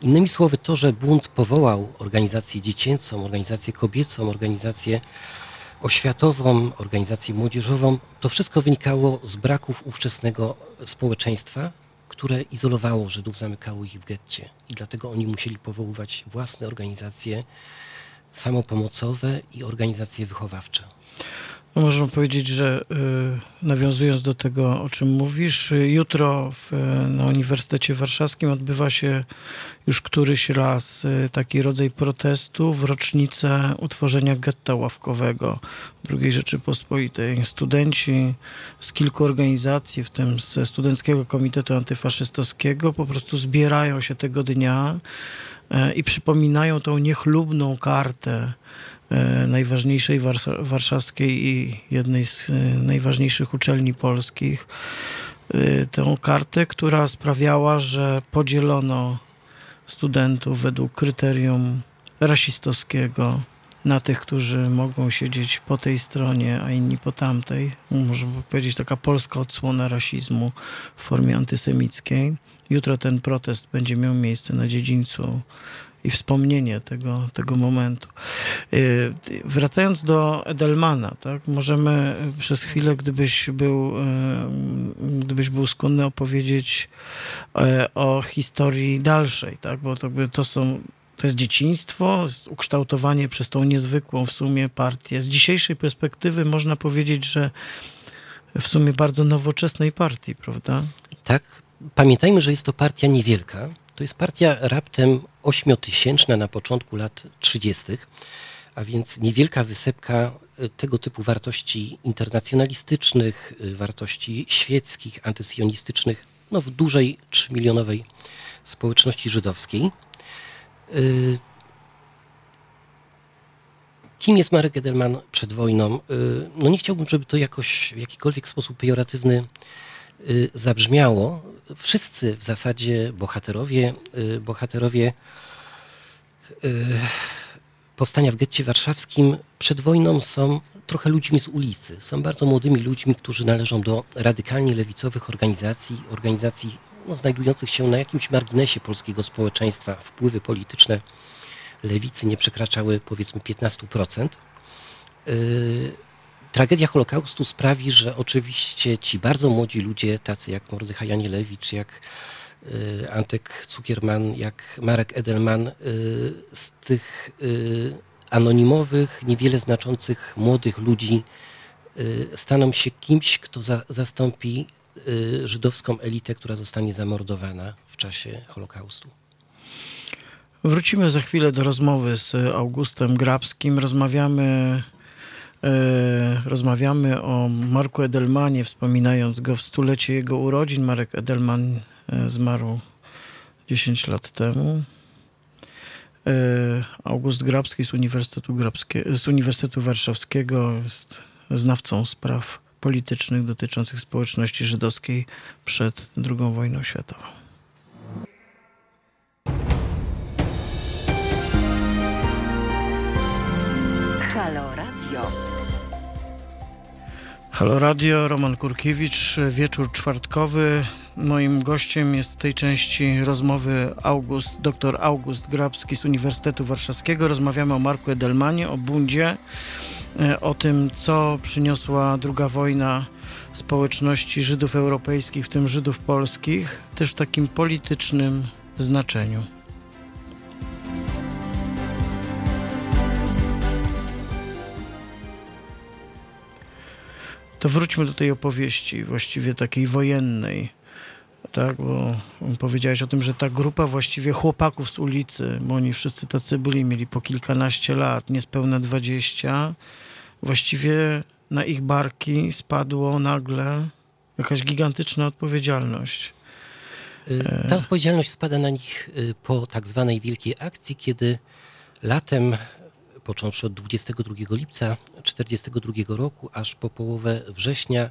Innymi słowy, to, że bunt powołał organizację dziecięcą, organizację kobiecą, organizację oświatową, organizację młodzieżową, to wszystko wynikało z braków ówczesnego społeczeństwa, które izolowało Żydów, zamykało ich w getcie. I dlatego oni musieli powoływać własne organizacje samopomocowe i organizacje wychowawcze. No można powiedzieć, że y, nawiązując do tego, o czym mówisz, jutro w, na Uniwersytecie Warszawskim odbywa się już któryś raz y, taki rodzaj protestu w rocznicę utworzenia getta ławkowego II Rzeczypospolitej. Studenci z kilku organizacji, w tym ze Studenckiego Komitetu Antyfaszystowskiego, po prostu zbierają się tego dnia y, i przypominają tą niechlubną kartę najważniejszej warszawskiej i jednej z e, najważniejszych uczelni polskich. E, tę kartę, która sprawiała, że podzielono studentów według kryterium rasistowskiego na tych, którzy mogą siedzieć po tej stronie, a inni po tamtej. Można powiedzieć taka polska odsłona rasizmu w formie antysemickiej. Jutro ten protest będzie miał miejsce na dziedzińcu i wspomnienie tego, tego momentu. Y, wracając do Edelmana, tak, możemy przez chwilę, gdybyś był, y, gdybyś był skłonny opowiedzieć y, o historii dalszej, tak, bo to, to są to jest dzieciństwo, ukształtowanie przez tą niezwykłą w sumie partię. Z dzisiejszej perspektywy można powiedzieć, że w sumie bardzo nowoczesnej partii, prawda? Tak. Pamiętajmy, że jest to partia niewielka, to jest partia raptem ośmiotysięczna na początku lat 30., a więc niewielka wysepka y, tego typu wartości internacjonalistycznych, y, wartości świeckich, antysionistycznych, no w dużej trzymilionowej społeczności żydowskiej. Y, kim jest Marek Edelman przed wojną? No nie chciałbym, żeby to jakoś w jakikolwiek sposób pejoratywny zabrzmiało wszyscy w zasadzie bohaterowie, y, bohaterowie y, powstania w getcie warszawskim przed wojną są trochę ludźmi z ulicy. Są bardzo młodymi ludźmi, którzy należą do radykalnie lewicowych organizacji, organizacji no, znajdujących się na jakimś marginesie polskiego społeczeństwa. Wpływy polityczne lewicy nie przekraczały powiedzmy 15%. Tragedia Holokaustu sprawi, że oczywiście ci bardzo młodzi ludzie, tacy jak Mordechaj Janielewicz, jak y, Antek Cukierman, jak Marek Edelman, y, z tych y, anonimowych, niewiele znaczących młodych ludzi staną się kimś, kto za, zastąpi żydowską elitę, która zostanie zamordowana w czasie Holokaustu. Wrócimy za chwilę do rozmowy z Augustem Grabskim. Rozmawiamy rozmawiamy o Marku Edelmanie, wspominając go w stulecie jego urodzin. Marek Edelman e, zmarł 10 lat temu. E, August Grabski z Uniwersytetu, Grabskie, z Uniwersytetu Warszawskiego jest znawcą spraw politycznych dotyczących społeczności żydowskiej przed II wojną światową. Halo Radio, Roman Kurkiewicz, wieczór czwartkowy. Moim gościem jest w tej części rozmowy August, dr August Grabski z Uniwersytetu Warszawskiego. Rozmawiamy o Marku Edelmanie, o bundzie, e, o tym, co przyniosła druga wojna społeczności Żydów europejskich, w tym Żydów polskich, też w takim politycznym znaczeniu. To wróćmy do tej opowieści, właściwie takiej wojennej. Tak, bo powiedziałeś o tym, że ta grupa właściwie chłopaków z ulicy, bo oni wszyscy tacy byli, mieli po kilkanaście lat, niespełna dwadzieścia, właściwie na ich barki spadło nagle jakaś gigantyczna odpowiedzialność. Y, ta odpowiedzialność spada na nich y, po tak zwanej wielkiej akcji, kiedy latem począwszy od 22 lipca 1942 roku, aż po połowę września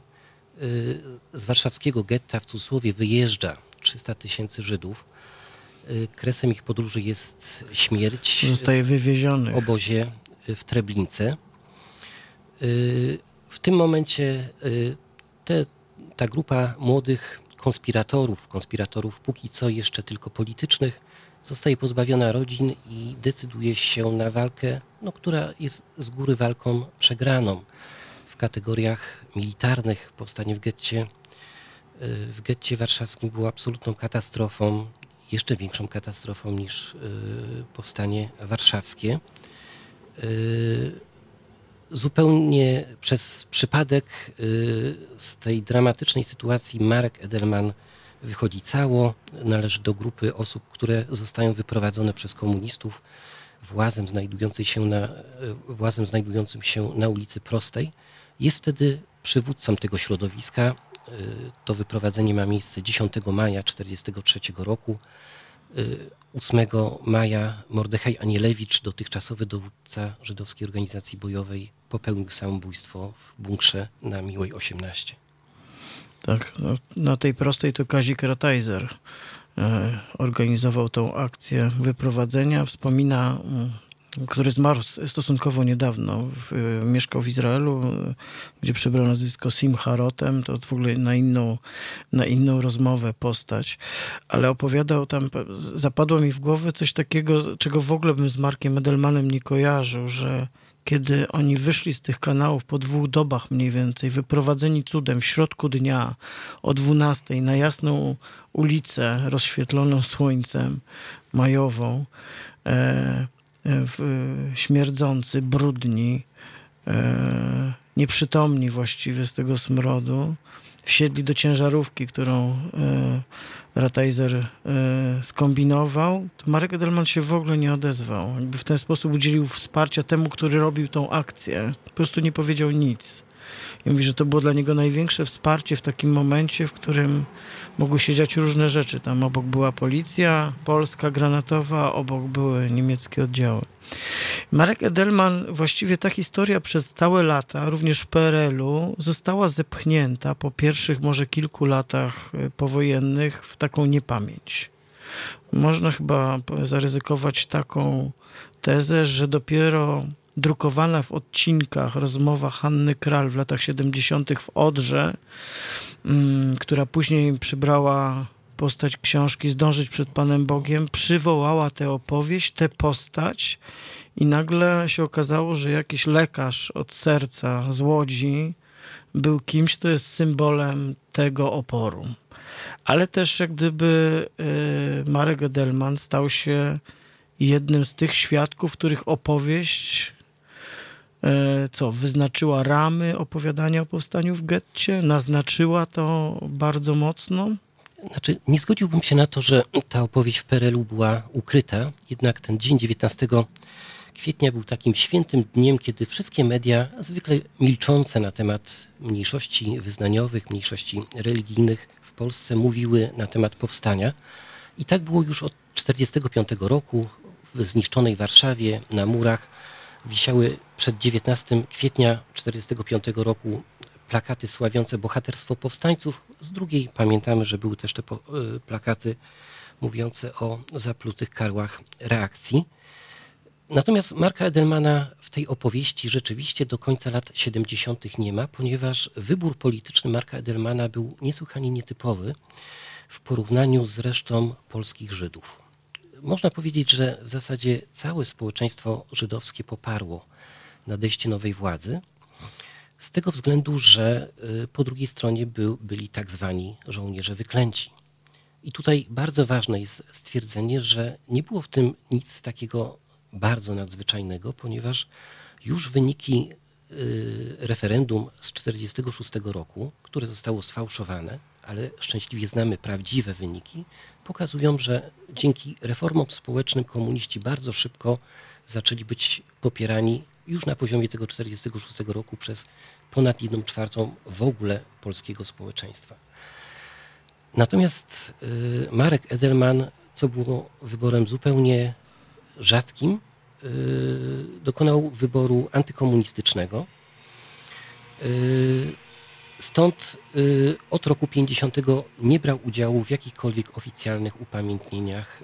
z warszawskiego getta w Cusłowie wyjeżdża 300 tysięcy Żydów. Kresem ich podróży jest śmierć. Zostaje wywieziony. W obozie w Treblince. W tym momencie te, ta grupa młodych konspiratorów, konspiratorów póki co jeszcze tylko politycznych, zostaje pozbawiona rodzin i decyduje się na walkę, no, która jest z góry walką przegraną. W kategoriach militarnych powstanie w getcie, y, w getcie warszawskim było absolutną katastrofą, jeszcze większą katastrofą niż y, powstanie warszawskie. Y, zupełnie przez przypadek z tej dramatycznej sytuacji Marek Edelman wychodzi cało, należy do grupy osób, które zostają wyprowadzone przez komunistów włazem, znajdującej się na, włazem znajdującym się na ulicy Prostej. Jest wtedy przywódcą tego środowiska. To wyprowadzenie ma miejsce 10 maja 1943 roku. 8 maja Mordechaj Anielewicz, dotychczasowy dowódca żydowskiej organizacji bojowej, popełnił samobójstwo w bunkrze na Miłej 18. Tak, no, na tej prostej to Kazik Ratajzer e, organizował tą akcję wyprowadzenia. Wspomina, mm, który zmarł stosunkowo niedawno, e, mieszkał w Izraelu, e, gdzie przybrał nazwisko Simcha Rotem, to w ogóle na inną, na inną rozmowę postać, ale opowiadał tam, zapadło mi w głowę coś takiego, czego w ogóle bym z Markiem Edelmanem nie kojarzył, że kiedy oni wyszli z tych kanałów po dwóch dobach mniej więcej, wyprowadzeni cudem w środku dnia o 12 na jasną ulicę rozświetloną słońcem majową, e, e w, śmierdzący, brudni, e, nieprzytomni właściwie z tego smrodu, wsiedli do ciężarówki, którą e, Rataizer e, skombinował, to Marek Edelman się w ogóle nie odezwał. Jakby w ten sposób udzielił wsparcia temu, który robił tą akcję. Po prostu nie powiedział nic. I mówi, że to było dla niego największe wsparcie w takim momencie, w którym mogły się dziać różne rzeczy. Tam obok była policja polska granatowa, obok były niemieckie oddziały. Marek Edelman, właściwie ta historia przez całe lata, również w PRL-u, została zepchnięta po pierwszych może kilku latach e, powojennych w taką niepamięć. Można chyba zaryzykować taką tezę, że dopiero drukowana w odcinkach rozmowa Hanny Kral w latach 70. w Odrze, mm, która później przybrała postać książki Zdążyć przed Panem Bogiem, przywołała tę opowieść, tę postać i nagle się okazało, że jakiś lekarz od serca z Łodzi był kimś, kto jest symbolem tego oporu. Ale też jak gdyby y, Marek Edelman stał się jednym z tych świadków, których opowieść E, co, wyznaczyła ramy opowiadania o powstaniu w getcie? Naznaczyła to bardzo mocno? Znaczy, nie zgodziłbym się na to, że ta opowieść w PRL-u była ukryta, jednak ten dzień 19 kwietnia był takim świętym dniem, kiedy wszystkie media, zwykle milczące na temat mniejszości wyznaniowych, mniejszości religijnych w Polsce, mówiły na temat powstania. I tak było już od 1945 roku w zniszczonej Warszawie na murach wisiały przed 19 kwietnia 1945 roku plakaty sławiące bohaterstwo powstańców. Z drugiej pamiętamy, że były też te y, plakaty mówiące o zaplutych karłach reakcji. Natomiast Marka Edelmana w tej opowieści rzeczywiście do końca lat 70. nie ma, ponieważ wybór polityczny Marka Edelmana był niesłychanie nietypowy w porównaniu z resztą polskich Żydów można powiedzieć, że w zasadzie całe społeczeństwo żydowskie poparło nadejście nowej władzy, z tego względu, że y, po drugiej stronie był, byli tak zwani żołnierze wyklęci. I tutaj bardzo ważne jest stwierdzenie, że nie było w tym nic takiego bardzo nadzwyczajnego, ponieważ już wyniki y, referendum z 1946 roku, które zostało sfałszowane, ale szczęśliwie znamy prawdziwe wyniki, pokazują, że dzięki reformom społecznym komuniści bardzo szybko zaczęli być popierani już na poziomie tego 1946 roku przez ponad 1 czwartą w ogóle polskiego społeczeństwa. Natomiast y, Marek Edelman, co było wyborem zupełnie rzadkim, y, dokonał wyboru antykomunistycznego. Y, Stąd od roku 50 nie brał udziału w jakichkolwiek oficjalnych upamiętnieniach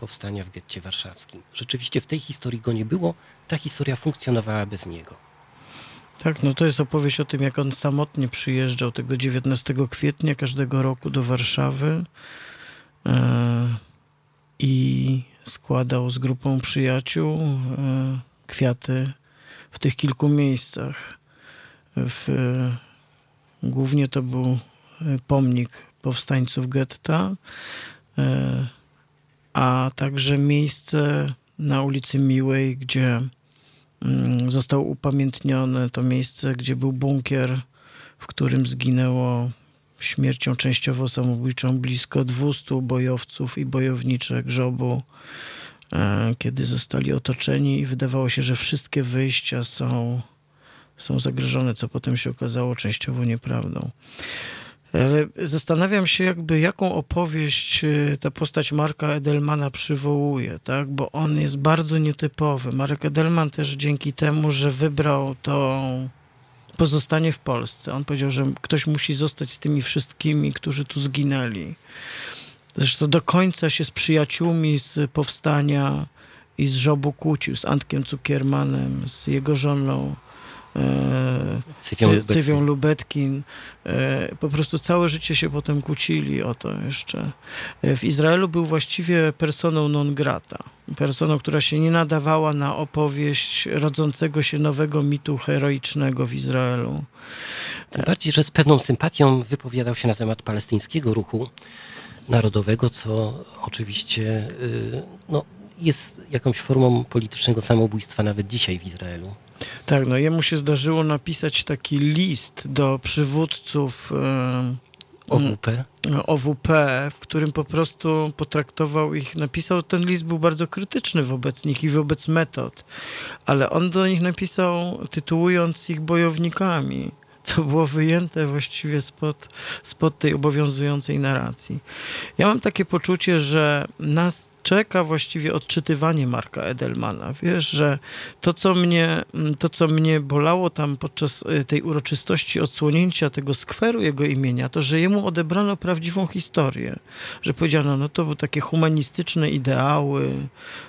powstania w getcie warszawskim. Rzeczywiście w tej historii go nie było, ta historia funkcjonowała bez niego. Tak, no to jest opowieść o tym, jak on samotnie przyjeżdżał tego 19 kwietnia każdego roku do Warszawy e, i składał z grupą przyjaciół e, kwiaty w tych kilku miejscach. W, głównie to był pomnik powstańców getta, e, a także miejsce na ulicy Miłej, gdzie został upamiętnione to miejsce, gdzie był bunkier, w którym zginęło śmiercią częściowo samobójczą blisko 200 bojowców i bojowniczek żobu, e, kiedy zostali otoczeni i wydawało się, że wszystkie wyjścia są, są zagrożone, co potem się okazało częściowo nieprawdą. Ale zastanawiam się, jakby jaką opowieść y, ta postać Marka Edelmana przywołuje, tak? bo on jest bardzo nietypowy. Marek Edelman też dzięki temu, że wybrał to pozostanie w Polsce. On powiedział, że ktoś musi zostać z tymi wszystkimi, którzy tu zginęli. Zresztą do końca się z przyjaciółmi z powstania i z żobu kłócił, z Antkiem Cukiermanem, z jego żoną Cywią Cy- Lubetkin. Cywią Lubetkin. E, Po prostu całe życie się potem kłócili o to jeszcze. E, W Izraelu był właściwie personą non grata. Personą, która się nie nadawała na opowieść rodzącego się nowego mitu heroicznego w Izraelu. Tym bardziej, że z pewną sympatią wypowiadał się na temat palestyńskiego ruchu narodowego, co oczywiście y, no, jest jakąś formą politycznego samobójstwa nawet dzisiaj w Izraelu. Tak, no jemu się zdarzyło napisać taki list do przywódców OWP. OWP, w którym po prostu potraktował ich, napisał, ten list był bardzo krytyczny wobec nich i wobec metod, ale on do nich napisał, tytułując ich bojownikami, co było wyjęte właściwie spod, spod tej obowiązującej narracji. Ja mam takie poczucie, że nas czeka właściwie odczytywanie Marka Edelmana. Wiesz, że to, co mnie, to, co mnie bolało tam podczas y, tej uroczystości odsłonięcia tego skweru jego imienia, to, że jemu odebrano prawdziwą historię. Że powiedziano, no to były takie humanistyczne ideały,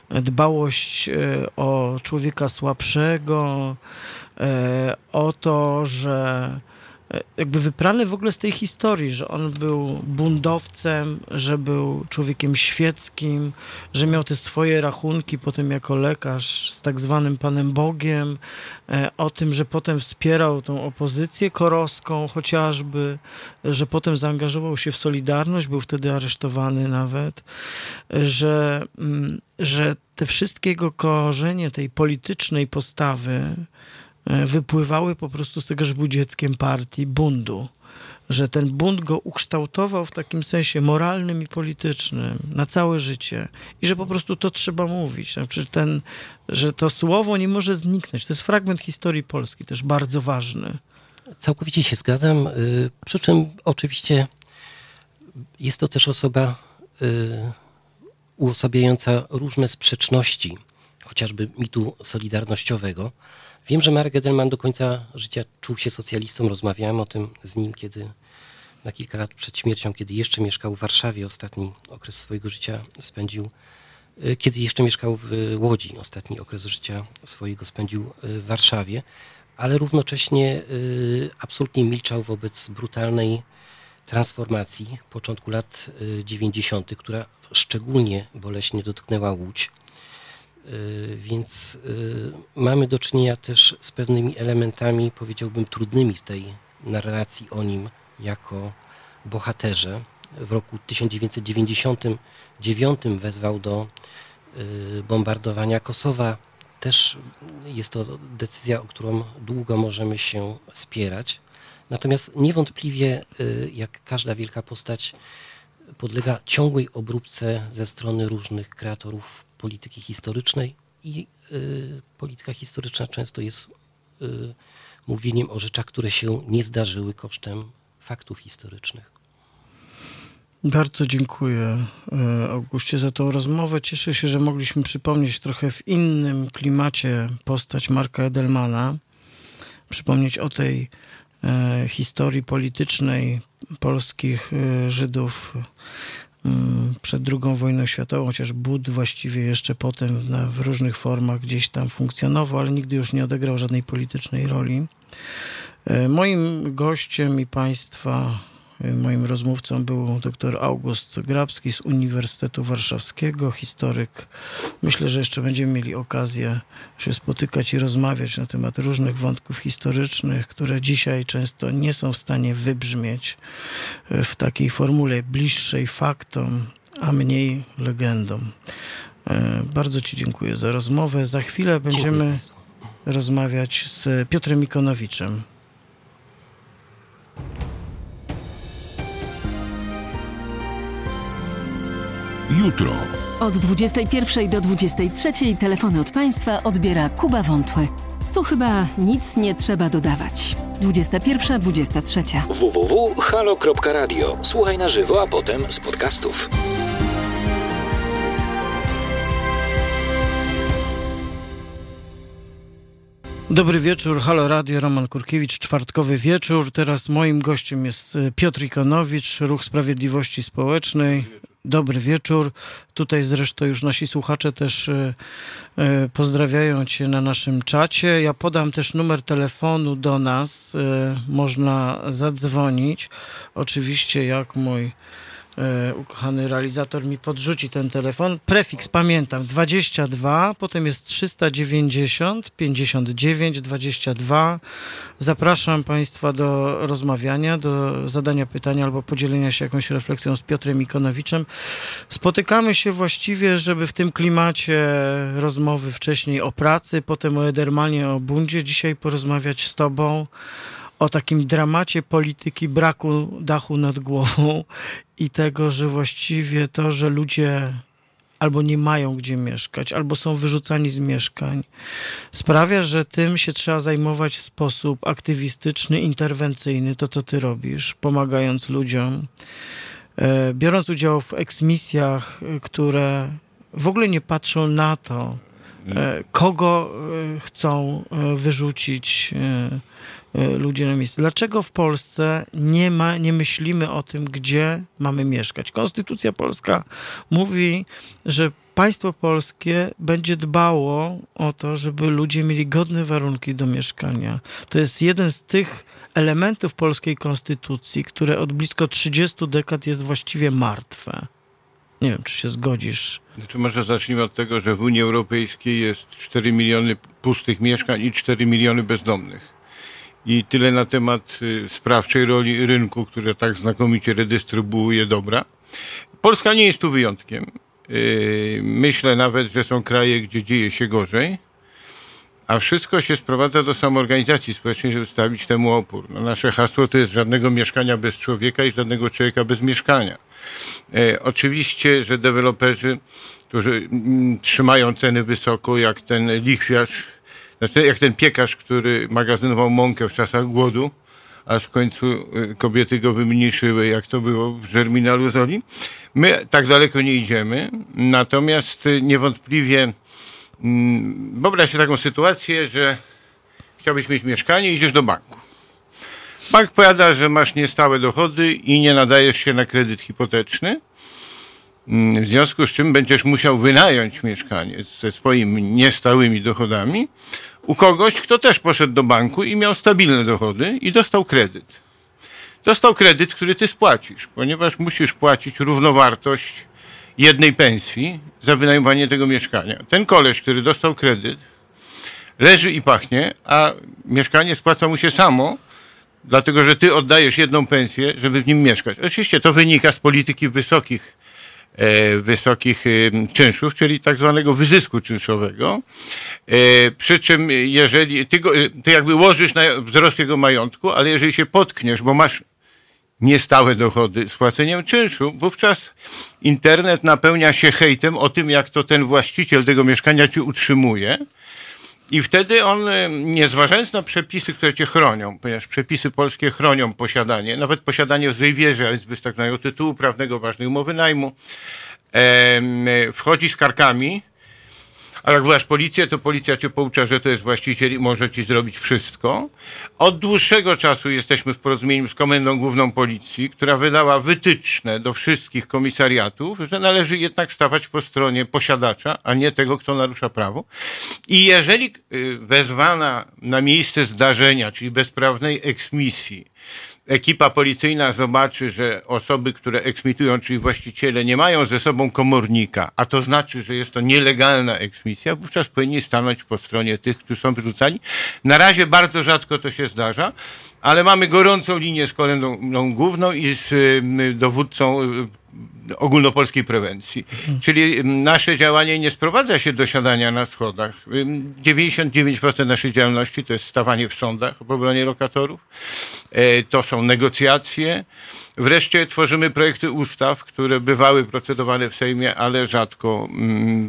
dbałość y, o człowieka słabszego, o to, że e, jakby wyprany w ogóle z tej historii, że on był buntowcem, że był człowiekiem świeckim, że miał te swoje rachunki potem jako lekarz z tak zwanym Panem Bogiem, e, o tym, że potem wspierał tą opozycję koroską chociażby, że potem zaangażował się w Solidarność, był wtedy aresztowany nawet, e, że, mm, że te wszystkie jego korzenie tej politycznej postawy e, wypływały po prostu z tego, że był dzieckiem partii bundu. Że ten bunt go ukształtował w takim sensie moralnym i politycznym na całe życie. I że po prostu to trzeba mówić. Znaczy ten, że to słowo nie może zniknąć. To jest fragment historii Polski, też bardzo ważny. Całkowicie się zgadzam. y, Przy czym oczywiście jest to też osoba y, uosabiająca różne sprzeczności, chociażby mitu solidarnościowego. Wiem, że Marek Edelman do końca życia czuł się socjalistą. Rozmawiałem o tym z nim, kiedy na kilka lat przed śmiercią, kiedy jeszcze mieszkał w Warszawie, ostatni okres swojego życia spędził, y, kiedy jeszcze mieszkał w Łodzi, ostatni okres życia swojego spędził y, w Warszawie, ale równocześnie y, absolutnie milczał wobec brutalnej transformacji początku lat y, 90., która szczególnie boleśnie dotknęła Łódź. Y, Więc y, mamy do czynienia też z pewnymi elementami, powiedziałbym, trudnymi w tej narracji o nim jako bohaterze. W roku 1999 wezwał do y, bombardowania Kosowa. Też jest to decyzja, o którą długo możemy się spierać. Natomiast niewątpliwie, jak każda wielka postać, podlega ciągłej obróbce ze strony różnych kreatorów polityki historycznej i y, polityka historyczna często jest y, mówieniem o rzeczach, które się nie zdarzyły kosztem faktów historycznych. Bardzo dziękuję e, Augustie za tą rozmowę. Cieszę się, że mogliśmy przypomnieć trochę w innym klimacie postać Marka Edelmana. Przypomnieć o tej e, historii politycznej polskich e, Żydów przed II wojną światową, chociaż Bud właściwie jeszcze potem na, w różnych formach gdzieś tam funkcjonował, ale nigdy już nie odegrał żadnej politycznej roli. E, moim gościem i Państwa Moim rozmówcą był dr August Grabski z Uniwersytetu Warszawskiego, historyk. Myślę, że jeszcze będziemy mieli okazję się spotykać i rozmawiać na temat różnych wątków historycznych, które dzisiaj często nie są w stanie wybrzmieć w takiej formule bliższej faktom, a mniej legendom. E, bardzo Ci dziękuję za rozmowę. Za chwilę będziemy rozmawiać z Piotrem Ikonowiczem. jutro. Od 21 do 23 telefony od Państwa odbiera Kuba Wątły. Tu chyba nic nie trzeba dodawać. 21-23. www.halo.radio. Słuchaj na żywo, a potem z podcastów. Dobry wieczór, Halo Radio, Roman Kurkiewicz, czwartkowy wieczór. Teraz moim gościem jest e, Piotr Ikonowicz, Ruch Sprawiedliwości Społecznej. Dobry wieczór. Tutaj zresztą już nasi słuchacze też e, e, pozdrawiają Cię na naszym czacie. Ja podam też numer telefonu do nas. Można zadzwonić. Oczywiście, jak mój ukochany realizator mi podrzuci ten telefon. Prefiks pamiętam 22, potem jest 390 59 22. Zapraszam Państwa do rozmawiania, do zadania pytania albo podzielenia się jakąś refleksją z Piotrem Ikonowiczem. Spotykamy się właściwie, żeby w tym klimacie rozmowy wcześniej o pracy, potem o Edermanie, o bundzie, dzisiaj porozmawiać z Tobą o takim dramacie polityki braku dachu nad głową i tego, że właściwie to, że ludzie albo nie mają gdzie mieszkać, albo są wyrzucani z mieszkań, sprawia, że tym się trzeba zajmować w sposób aktywistyczny, interwencyjny, to co ty robisz, pomagając ludziom, e, biorąc udział w eksmisjach, e, które w ogóle nie patrzą na to, e, kogo chcą wyrzucić ludzie na miejscu. Dlaczego w Polsce nie, ma, nie myślimy o tym, gdzie mamy mieszkać? Konstytucja polska mówi, że państwo polskie będzie dbało o to, żeby ludzie mieli godne warunki do mieszkania. To jest jeden z tych elementów polskiej konstytucji, które od blisko 30 dekad jest właściwie martwe. Nie wiem, czy się zgodzisz. Znaczy może zacznijmy od tego, że w Unii Europejskiej jest 4 miliony pustych mieszkań i 4 miliony bezdomnych. I tyle na temat y, sprawczej roli rynku, które tak znakomicie redystrybuuje dobra. Polska nie jest tu wyjątkiem. Y, myślę nawet, że są kraje, gdzie dzieje się gorzej. A wszystko się sprowadza do samoorganizacji społecznej, żeby stawić temu opór. No nasze hasło to jest żadnego mieszkania bez człowieka i żadnego człowieka bez mieszkania. E, oczywiście, że deweloperzy, którzy mm, trzymają ceny wysoko, jak ten lichwiarz, znaczy, jak ten piekarz, który magazynował mąkę w czasach głodu, aż w końcu y, kobiety go wymniejszyły, jak to było w Żerminalu Zoli. My tak daleko nie idziemy, natomiast y, niewątpliwie mm, wyobraź sobie taką sytuację, że chciałbyś mieć mieszkanie i idziesz do banku. Bank powiada, że masz niestałe dochody i nie nadajesz się na kredyt hipoteczny, w związku z czym będziesz musiał wynająć mieszkanie ze swoimi niestałymi dochodami, u kogoś, kto też poszedł do banku i miał stabilne dochody i dostał kredyt. Dostał kredyt, który ty spłacisz, ponieważ musisz płacić równowartość jednej pensji za wynajmowanie tego mieszkania. Ten koleś, który dostał kredyt, leży i pachnie, a mieszkanie spłaca mu się samo, dlatego że ty oddajesz jedną pensję, żeby w nim mieszkać. Oczywiście to wynika z polityki wysokich wysokich e, czynszów, czyli tak zwanego wyzysku czynszowego. E, przy czym jeżeli ty, go, ty jakby łożysz na wzrost jego majątku, ale jeżeli się potkniesz, bo masz niestałe dochody z płaceniem czynszu, wówczas internet napełnia się hejtem o tym, jak to ten właściciel tego mieszkania ci utrzymuje i wtedy on, e, nie zważając na przepisy, które cię chronią, ponieważ przepisy polskie chronią posiadanie, nawet posiadanie w złej wierze, a więc bez tak tytułu prawnego ważnej umowy najmu, wchodzi z karkami, A jak byłaś policję, to policja cię poucza, że to jest właściciel i może ci zrobić wszystko. Od dłuższego czasu jesteśmy w porozumieniu z Komendą Główną Policji, która wydała wytyczne do wszystkich komisariatów, że należy jednak stawać po stronie posiadacza, a nie tego, kto narusza prawo. I jeżeli y, wezwana na miejsce zdarzenia, czyli bezprawnej eksmisji, ekipa policyjna zobaczy, że osoby, które eksmitują, czyli właściciele, nie mają ze sobą komornika, a to znaczy, że jest to nielegalna eksmisja, wówczas powinni stanąć po stronie tych, którzy są wyrzucani. Na razie bardzo rzadko to się zdarza, ale mamy gorącą linię z kolendą główną i z y, dowódcą ogólnopolskiej prewencji. Czyli nasze działanie nie sprowadza się do siadania na schodach. 99% naszej działalności to jest stawanie w sądach w obronie lokatorów. E, to są negocjacje. Wreszcie tworzymy projekty ustaw, które bywały procedowane w Sejmie, ale rzadko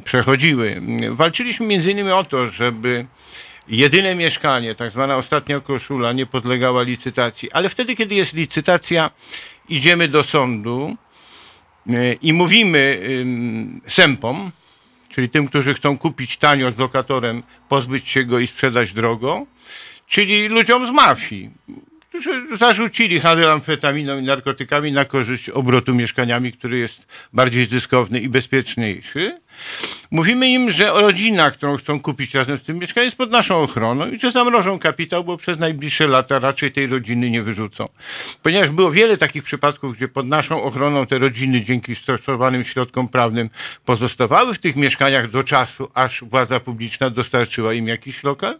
przechodziły. Walczyliśmy między innymi o to, żeby jedyne mieszkanie, tak zwana ostatnia koszula, nie podlegała licytacji. Ale wtedy, kiedy jest licytacja, idziemy do sądu i mówimy sępom, czyli tym, którzy chcą kupić tanio z lokatorem, pozbyć się go i sprzedać drogo, czyli ludziom z mafii zarzucili handel amfetaminą i narkotykami na korzyść obrotu mieszkaniami, który jest bardziej zyskowny i bezpieczniejszy. Mówimy im, że rodzina, którą chcą kupić razem z tym mieszkaniem, jest pod naszą ochroną i że zamrożą kapitał, bo przez najbliższe lata raczej tej rodziny nie wyrzucą. Ponieważ było wiele takich przypadków, gdzie pod naszą ochroną te rodziny dzięki stosowanym środkom prawnym pozostawały w tych mieszkaniach do czasu, aż władza publiczna dostarczyła im jakiś lokal.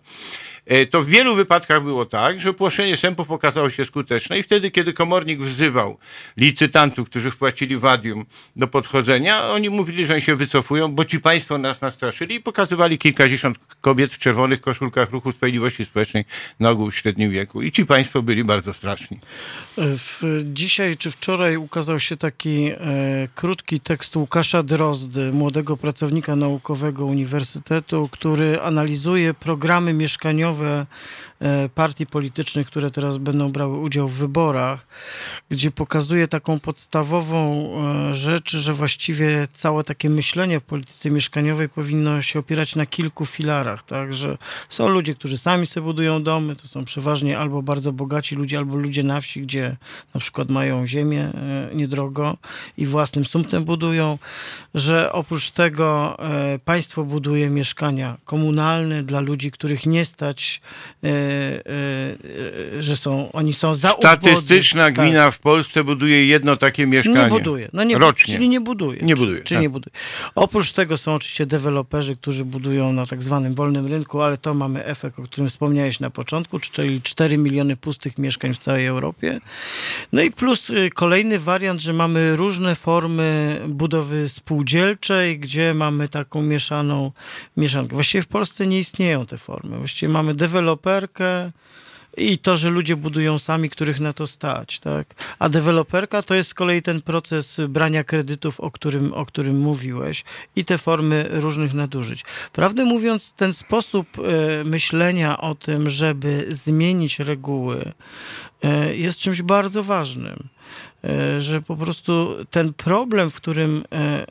E, to w wielu wypadkach było tak, że płoszenie sępów okazało się skuteczne i wtedy, kiedy komornik wzywał licytantów, którzy wpłacili wadium do podchodzenia, oni mówili, że oni się wycofują, bo ci państwo nas nastraszyli i pokazywali kilkadziesiąt kobiet w czerwonych koszulkach Ruchu Sprawiedliwości Społecznej na ogół w średnim wieku. I ci państwo byli bardzo straszni. W, dzisiaj czy wczoraj ukazał się taki e, krótki tekst Łukasza Drozdy, młodego pracownika naukowego Uniwersytetu, który analizuje programy mieszkaniowe E, partii politycznych, które teraz będą brały udział w wyborach, gdzie pokazuje taką podstawową e, rzecz, że właściwie całe takie myślenie o polityce mieszkaniowej powinno się opierać na kilku filarach, tak, że są ludzie, którzy sami sobie budują domy, to są przeważnie albo bardzo bogaci ludzie, albo ludzie na wsi, gdzie na przykład mają ziemię e, niedrogo i własnym sumptem budują, że oprócz tego państwo buduje mieszkania komunalne dla ludzi, których nie stać Y, y, że są, oni są za Statystyczna gmina tak. w Polsce buduje jedno takie mieszkanie. Nie buduje. No nie, rocznie. Czyli nie buduje. Nie buduje. Czyli tak. nie buduje. Oprócz tego są oczywiście deweloperzy, którzy budują na tak zwanym wolnym rynku, ale to mamy efekt, o którym wspomniałeś na początku, czyli 4 miliony pustych mieszkań w całej Europie. No i plus y, kolejny wariant, że mamy różne formy budowy spółdzielczej, gdzie mamy taką mieszaną mieszankę. Właściwie w Polsce nie istnieją te formy. Właściwie mamy deweloperkę, i to, że ludzie budują sami, których na to stać, tak? A deweloperka to jest z kolei ten proces brania kredytów, o którym, o którym mówiłeś i te formy różnych nadużyć. Prawdę mówiąc, ten sposób e, myślenia o tym, żeby zmienić reguły e, jest czymś bardzo ważnym. E, że po prostu ten problem, w którym e,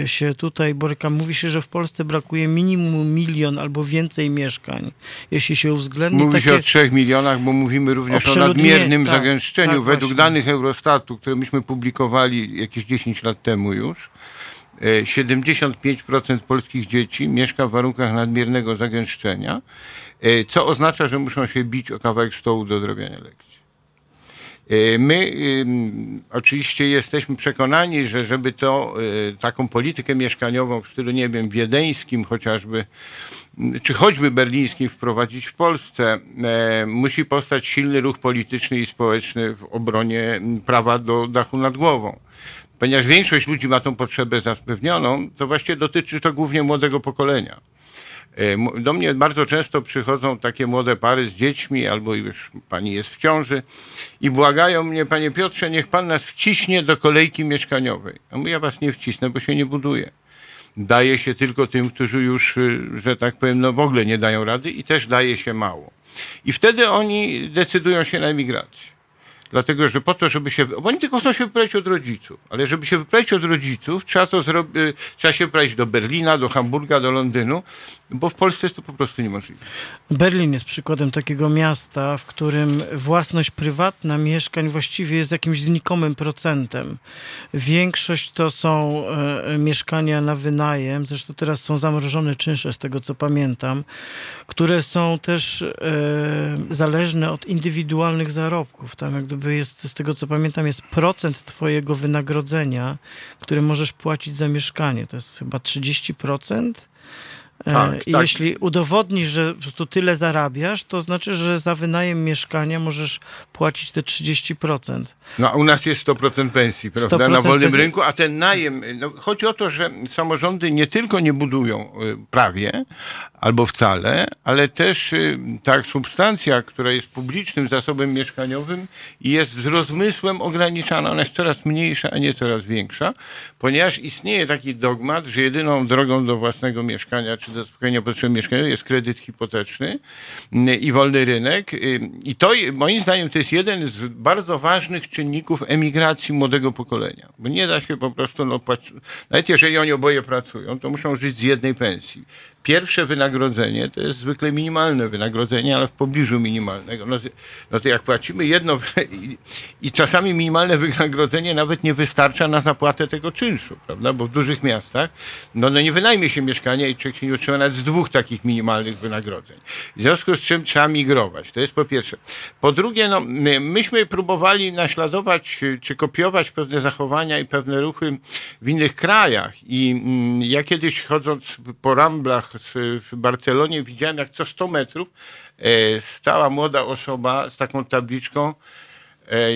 e, się tutaj borykam, mówi się, że w Polsce brakuje minimum milion albo więcej mieszkań, jeśli się uwzględni Mówi takie... się o trzech milionach, bo mówimy również o, o nadmiernym tak, zagęszczeniu. Tak, Według właśnie. danych Eurostatu, które myśmy publikowali jakieś 10 lat temu już, 75% polskich dzieci mieszka w warunkach nadmiernego zagęszczenia, co oznacza, że muszą się bić o kawałek stołu do odrobienia lekcji. E, my oczywiście jesteśmy przekonani, że żeby to e, taką politykę mieszkaniową w stylu, nie wiem, wiedeńskim chociażby, czy choćby berlińskim wprowadzić w Polsce, e, musi powstać silny ruch polityczny i społeczny w obronie prawa do dachu nad głową. Ponieważ większość ludzi ma tą potrzebę zapewnioną, to właściwie dotyczy to głównie młodego pokolenia. E, do mnie bardzo często przychodzą takie młode pary z dziećmi, albo już pani jest w ciąży i błagają mnie, panie Piotrze, niech pan nas wciśnie do kolejki mieszkaniowej. A ja was nie wcisnę, bo się nie buduje. Daje się tylko tym, którzy już, y, że tak powiem, no w ogóle nie dają rady i też daje się mało. I wtedy oni decydują się na emigrację. dlatego że po to, żeby się, bo oni tylko chcą się wyprawić od rodziców, ale żeby się wyprawić od rodziców, trzeba to trzeba się wyprawić do Berlina, do Hamburga, do Londynu, bo w Polsce jest to po prostu niemożliwe. Berlin jest przykładem takiego miasta, w którym własność prywatna mieszkań właściwie jest jakimś znikomym procentem. Większość to są e, mieszkania na wynajem, zresztą teraz są zamrożone czynsze, z tego co pamiętam, które są też e, zależne od indywidualnych zarobków. Tam jak gdyby jest, z tego co pamiętam, jest procent twojego wynagrodzenia, który możesz płacić za mieszkanie. To jest chyba 30%. E, Tak, I tak. jeśli udowodnisz, że po prostu tyle zarabiasz, to znaczy, że za wynajem mieszkania możesz płacić te 30%. No a u nas jest 100% pensji, prawda, 100% na wolnym pensji. rynku, a ten najem, no, chodzi o to, że samorządy nie tylko nie budują y, prawie, albo wcale, ale też y, ta substancja, która jest publicznym zasobem mieszkaniowym i jest z rozmysłem ograniczana, ona jest coraz mniejsza, a nie coraz większa, ponieważ istnieje taki dogmat, że jedyną drogą do własnego mieszkania, czy do zaspokojenia potrzeb mieszkaniowych jest kredyt hipoteczny y, i wolny rynek. y, I to y, moim zdaniem to jest jeden z bardzo ważnych czynników emigracji młodego pokolenia. Bo nie da się po prostu, no, nawet jeżeli oni oboje pracują, to muszą żyć z jednej pensji. Pierwsze wynagrodzenie to jest zwykle minimalne wynagrodzenie, ale w pobliżu minimalnego. No, no to jak płacimy jedno i, i czasami minimalne wynagrodzenie nawet nie wystarcza na zapłatę tego czynszu, prawda? Bo w dużych miastach no, no nie wynajmie się mieszkania i człowiek się nie utrzyma nawet z dwóch takich minimalnych wynagrodzeń. W związku z czym trzeba migrować. To jest po pierwsze. Po drugie, no, my- myśmy próbowali naśladować czy kopiować pewne zachowania i pewne ruchy w innych krajach. I mm, ja kiedyś chodząc po ramblach w Barcelonie widziałem, jak co 100 metrów e, stała młoda osoba z taką tabliczką e,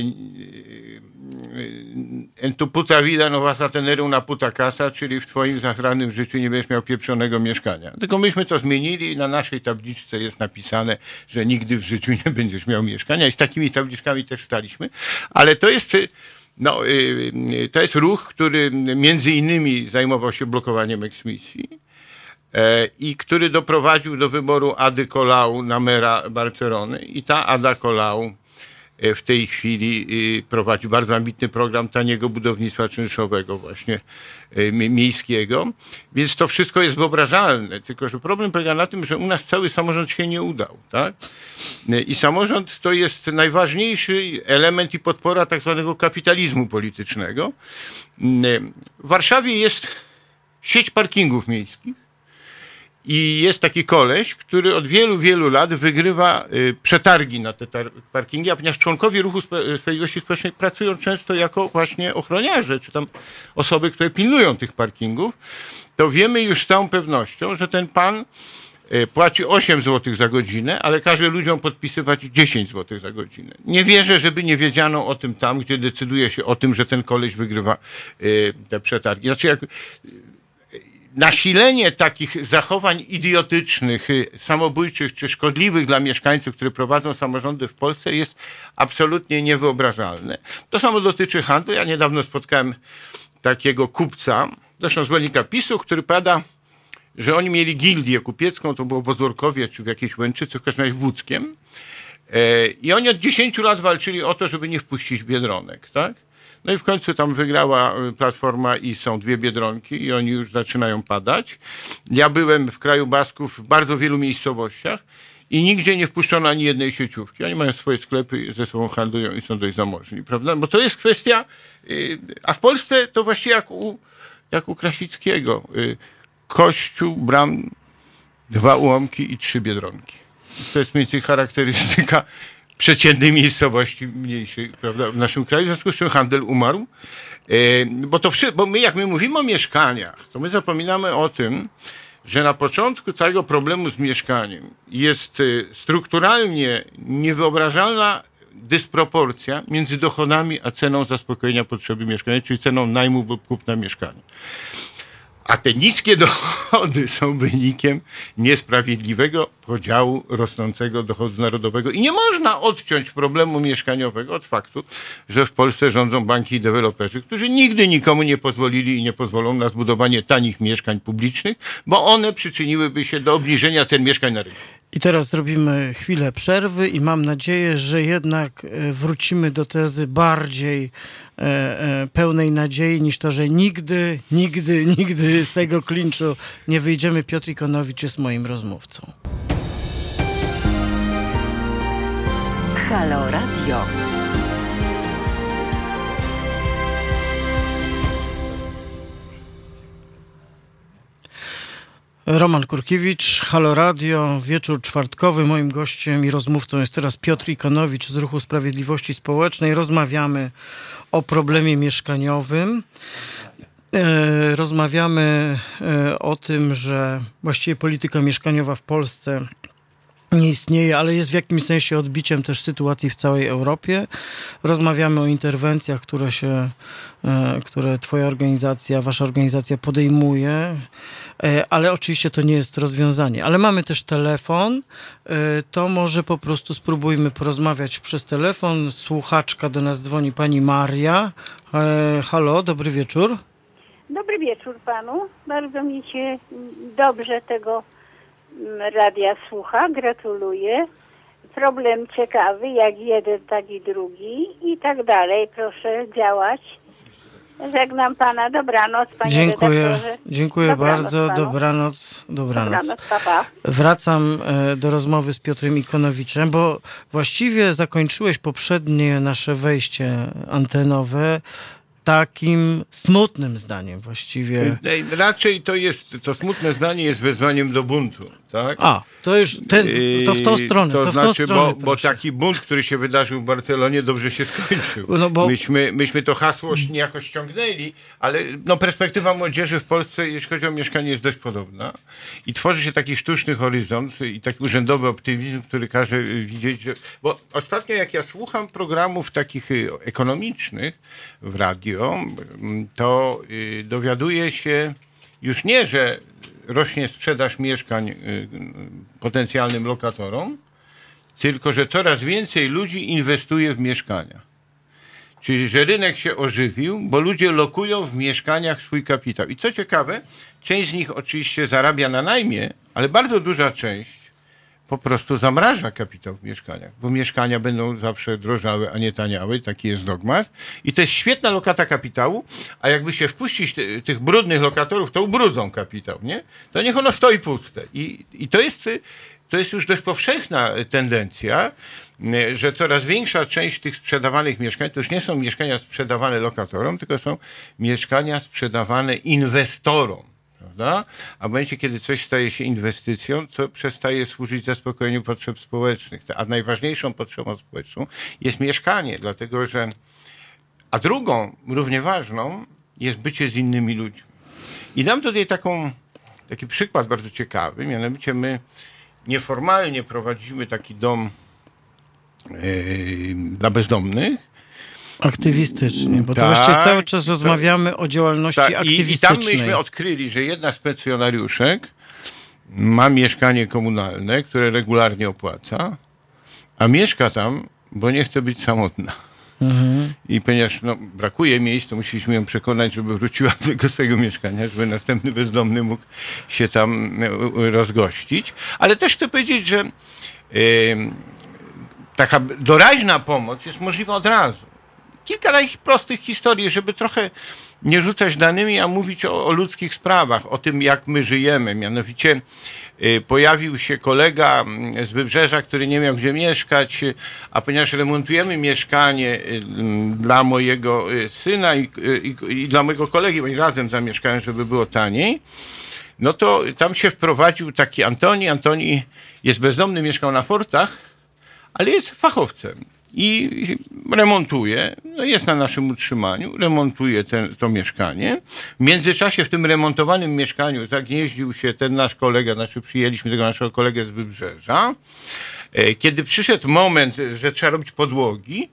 en tu puta vida no vas a tener una puta casa, czyli w twoim zachranym życiu nie będziesz miał pieprzonego mieszkania. Tylko myśmy to zmienili i na naszej tabliczce jest napisane, że nigdy w życiu nie będziesz miał mieszkania i z takimi tabliczkami też staliśmy. Ale to jest, no, to jest ruch, który między innymi zajmował się blokowaniem eksmisji e, i który doprowadził do wyboru Ady Colau na mera Barcelony i ta Ada Colau e, w tej chwili y, prowadzi bardzo ambitny program taniego budownictwa czynszowego właśnie mi- miejskiego, więc to wszystko jest wyobrażalne, tylko że problem polega na tym, że u nas cały samorząd się nie udał, tak? I samorząd to jest najważniejszy element i podpora tak zwanego kapitalizmu politycznego. W Warszawie jest sieć parkingów miejskich, i jest taki koleś, który od wielu, wielu lat wygrywa y, przetargi na te parkingi, a ponieważ członkowie ruchu Sprawiedliwości Społecznej pracują często jako właśnie ochroniarze, czy tam osoby, które pilnują tych parkingów, to wiemy już z całą pewnością, że ten pan y, płaci 8 zł za godzinę, ale każe ludziom podpisywać 10 zł za godzinę. Nie wierzę, żeby nie wiedziano o tym tam, gdzie decyduje się o tym, że ten koleś wygrywa y, te przetargi. Znaczy, jak, nasilenie takich zachowań idiotycznych, y, samobójczych czy szkodliwych dla mieszkańców, które prowadzą samorządy w Polsce jest absolutnie niewyobrażalne. To samo dotyczy handlu. Ja niedawno spotkałem takiego kupca, zresztą zwolennika PiSu, który pada, że oni mieli gildię kupiecką, to było w Ozorkowie czy w jakiejś Łęczycy, w każdym razie w Łódzkiem. E, I oni od 10 lat walczyli o to, żeby nie wpuścić Biedronek, tak? No i w końcu tam wygrała y, Platforma i są dwie Biedronki i oni już zaczynają padać. Ja byłem w kraju Basków w bardzo wielu miejscowościach i nigdzie nie wpuszczono ani jednej sieciówki. Oni mają swoje sklepy, ze sobą handlują i są dość zamożni, prawda? Bo to jest kwestia, y, a w Polsce to właściwie jak u, jak u Krasickiego. y, Kościół, bram, dwa ułomki i trzy Biedronki. To jest mniej więcej charakterystyka przeciętnej miejscowości mniejszej prawda, w naszym kraju, w związku z czym handel umarł. E, bo, to, bo my, jak my mówimy o mieszkaniach, to my zapominamy o tym, że na początku całego problemu z mieszkaniem jest e, strukturalnie niewyobrażalna dysproporcja między dochodami a ceną zaspokojenia potrzeby mieszkania, czyli ceną najmu lub kupna mieszkania. A te niskie (laughs) dochody są wynikiem niesprawiedliwego podziału rosnącego dochodu narodowego. I nie można odciąć problemu mieszkaniowego od faktu, że w Polsce rządzą banki i deweloperzy, którzy nigdy nikomu nie pozwolili i nie pozwolą na zbudowanie tanich mieszkań publicznych, bo one przyczyniłyby się do obniżenia cen mieszkań na rynku. I teraz zrobimy chwilę przerwy i mam nadzieję, że jednak e, wrócimy do tezy bardziej e, e, pełnej nadziei niż to, że nigdy, nigdy, (laughs) nigdy z tego klinczu nie wyjdziemy. Piotr Ikonowicz jest moim rozmówcą. Halo Radio. Roman Kurkiewicz, Halo Radio, wieczór czwartkowy. Moim gościem i rozmówcą jest teraz Piotr Ikonowicz z Ruchu Sprawiedliwości Społecznej. Rozmawiamy o problemie mieszkaniowym. E, rozmawiamy e, o tym, że właściwie polityka mieszkaniowa w Polsce nie istnieje, ale jest w jakimś sensie odbiciem też sytuacji w całej Europie. Rozmawiamy o interwencjach, które się, e, które twoja organizacja, wasza organizacja podejmuje, ale oczywiście to nie jest rozwiązanie. Ale mamy też telefon, e, to może po prostu spróbujmy porozmawiać przez telefon. Słuchaczka do nas dzwoni pani Maria. Halo, dobry wieczór. Dobry wieczór panu. Bardzo mi się dobrze tego radia słucha, gratuluję. Problem ciekawy, jak jeden, tak i drugi i tak dalej. Proszę działać. Żegnam pana. Dobranoc, panie Dziękuję. redaktorze. Dziękuję Dobranoc bardzo. panu. Dobranoc. Dobranoc. Dobranoc, pa, pa. Wracam e, do rozmowy z Piotrem Ikonowiczem, bo właściwie zakończyłeś poprzednie nasze wejście antenowe takim smutnym zdaniem właściwie. Raczej to jest, to smutne zdanie jest wezwaniem do buntu, tak? A, to już ten, to w tą stronę. To, To, w tą znaczy, stronę, bo, bo taki bunt, który się wydarzył w Barcelonie, dobrze się skończył. (laughs) No bo- myśmy, myśmy to hasło niejako ściągnęli, ale no, perspektywa młodzieży w Polsce, jeśli chodzi o mieszkanie, jest dość podobna. I tworzy się taki sztuczny horyzont i taki urzędowy optymizm, który każe y, widzieć, że... Bo ostatnio jak ja słucham programów takich y, ekonomicznych w radio, to y, dowiaduję się już nie, że rośnie sprzedaż mieszkań y, potencjalnym lokatorom, tylko że coraz więcej ludzi inwestuje w mieszkania. Czyli, że rynek się ożywił, bo ludzie lokują w mieszkaniach swój kapitał. I co ciekawe, część z nich oczywiście zarabia na najmie, ale bardzo duża część po prostu zamraża kapitał w mieszkaniach, bo mieszkania będą zawsze drożały, a nie taniały, taki jest dogmat. I to jest świetna lokata kapitału, a jakby się wpuścić ty, tych brudnych lokatorów, to ubrudzą kapitał, nie? To niech ono stoi puste. I, i to jest... To jest już dość powszechna tendencja, że coraz większa część tych sprzedawanych mieszkań to już nie są mieszkania sprzedawane lokatorom, tylko są mieszkania sprzedawane inwestorom. Prawda? A w momencie, kiedy coś staje się inwestycją, to przestaje służyć zaspokojeniu potrzeb społecznych. A najważniejszą potrzebą społeczną jest mieszkanie, dlatego że. A drugą, równie ważną, jest bycie z innymi ludźmi. I dam tutaj taką, taki przykład bardzo ciekawy, mianowicie my nieformalnie prowadzimy taki dom yy, dla bezdomnych. Aktywistycznie, bo to Tak, właściwie cały czas to- rozmawiamy o działalności Tak, i, I tam aktywistycznej. myśmy odkryli, że jedna z pensjonariuszek ma mieszkanie komunalne, które regularnie opłaca, a mieszka tam, bo nie chce być samotna. Mhm. I ponieważ no, brakuje miejsc, to musieliśmy ją przekonać, żeby wróciła do tego swojego mieszkania, żeby następny bezdomny mógł się tam e, rozgościć. Ale też chcę powiedzieć, że e, taka doraźna pomoc jest możliwa od razu. Kilka takich prostych historii, żeby trochę nie rzucać danymi, a mówić o, o ludzkich sprawach, o tym, jak my żyjemy. Mianowicie y, pojawił się kolega mm, z Wybrzeża, który nie miał gdzie mieszkać, a ponieważ remontujemy mieszkanie y, mm, dla mojego y, syna i, i, dla mojego kolegi, bo razem zamieszkają, żeby było taniej, no to tam się wprowadził taki Antoni. Antoni jest bezdomny, mieszkał na fortach, ale jest fachowcem i remontuje, no jest na naszym utrzymaniu, remontuje ten, to mieszkanie. W międzyczasie w tym remontowanym mieszkaniu zagnieździł się ten nasz kolega, znaczy przyjęliśmy tego naszego kolegę z Wybrzeża. E, Kiedy przyszedł moment, że trzeba robić podłogi,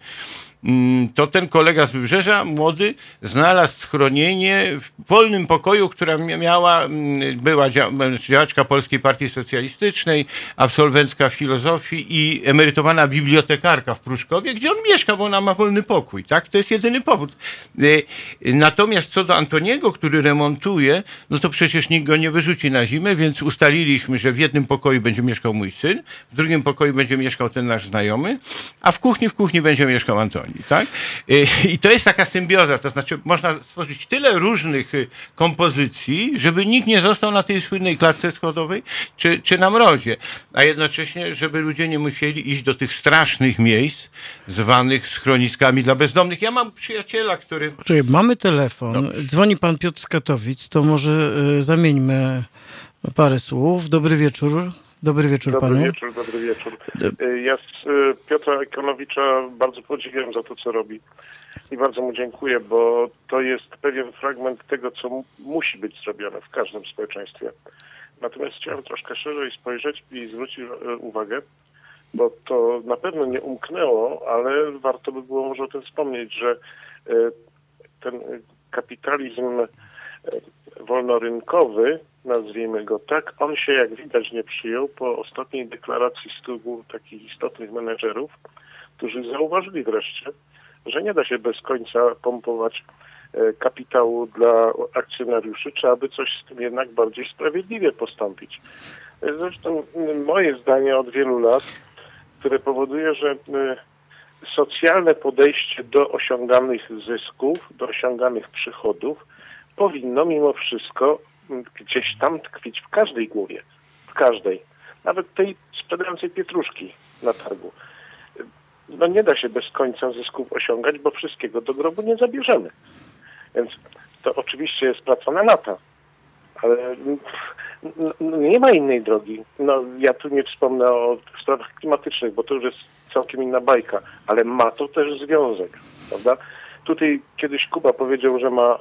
to ten kolega z Wybrzeża, młody, znalazł schronienie w wolnym pokoju, która miała, mm, była działaczka Polskiej Partii Socjalistycznej, absolwentka filozofii i emerytowana bibliotekarka w Pruszkowie, gdzie on mieszka, bo ona ma wolny pokój. Tak? To jest jedyny powód. E, natomiast co do Antoniego, który remontuje, no to przecież nikt go nie wyrzuci na zimę, więc ustaliliśmy, że w jednym pokoju będzie mieszkał mój syn, w drugim pokoju będzie mieszkał ten nasz znajomy, a w kuchni, w kuchni będzie mieszkał Antoni. Tak? E, I to jest taka symbioza, to znaczy można stworzyć tyle różnych y, kompozycji, żeby nikt nie został na tej słynnej klatce schodowej czy, czy na mrozie, a jednocześnie, żeby ludzie nie musieli iść do tych strasznych miejsc zwanych schroniskami dla bezdomnych. Ja mam przyjaciela, który... Czekaj, mamy telefon, Dobrze. dzwoni pan Piotr z Katowic, to może y, zamieńmy parę słów. Dobry wieczór. Dobry wieczór dobry panu. Dobry wieczór, dobry wieczór. Y, ja z y, Piotra Ikonowicza bardzo podziwiam za to, co robi i bardzo mu dziękuję, bo to jest pewien fragment tego, co musi być zrobione w każdym społeczeństwie. Natomiast chciałem troszkę szerzej spojrzeć i zwrócić y, uwagę, bo to na pewno nie umknęło, ale warto by było może o tym wspomnieć, że ten kapitalizm wolnorynkowy nazwijmy go tak, on się jak widać nie przyjął po ostatniej deklaracji stu takich istotnych menedżerów, którzy zauważyli wreszcie, że nie da się bez końca pompować e, kapitału dla akcjonariuszy, trzeba by coś z tym jednak bardziej sprawiedliwie postąpić. Zresztą moje zdanie od wielu lat, które powoduje, że socjalne podejście do osiąganych zysków, do osiąganych przychodów powinno mimo wszystko gdzieś tam tkwić w każdej głowie. W każdej. Nawet tej sprzedającej pietruszki na targu. No nie da się bez końca zysków osiągać, bo wszystkiego do grobu nie zabierzemy. Więc to oczywiście jest praca na lata. Ale no, nie ma innej drogi. No, ja tu nie wspomnę o sprawach klimatycznych, bo to już jest całkiem inna bajka, ale ma to też związek, prawda? Tutaj kiedyś Kuba powiedział, że ma e,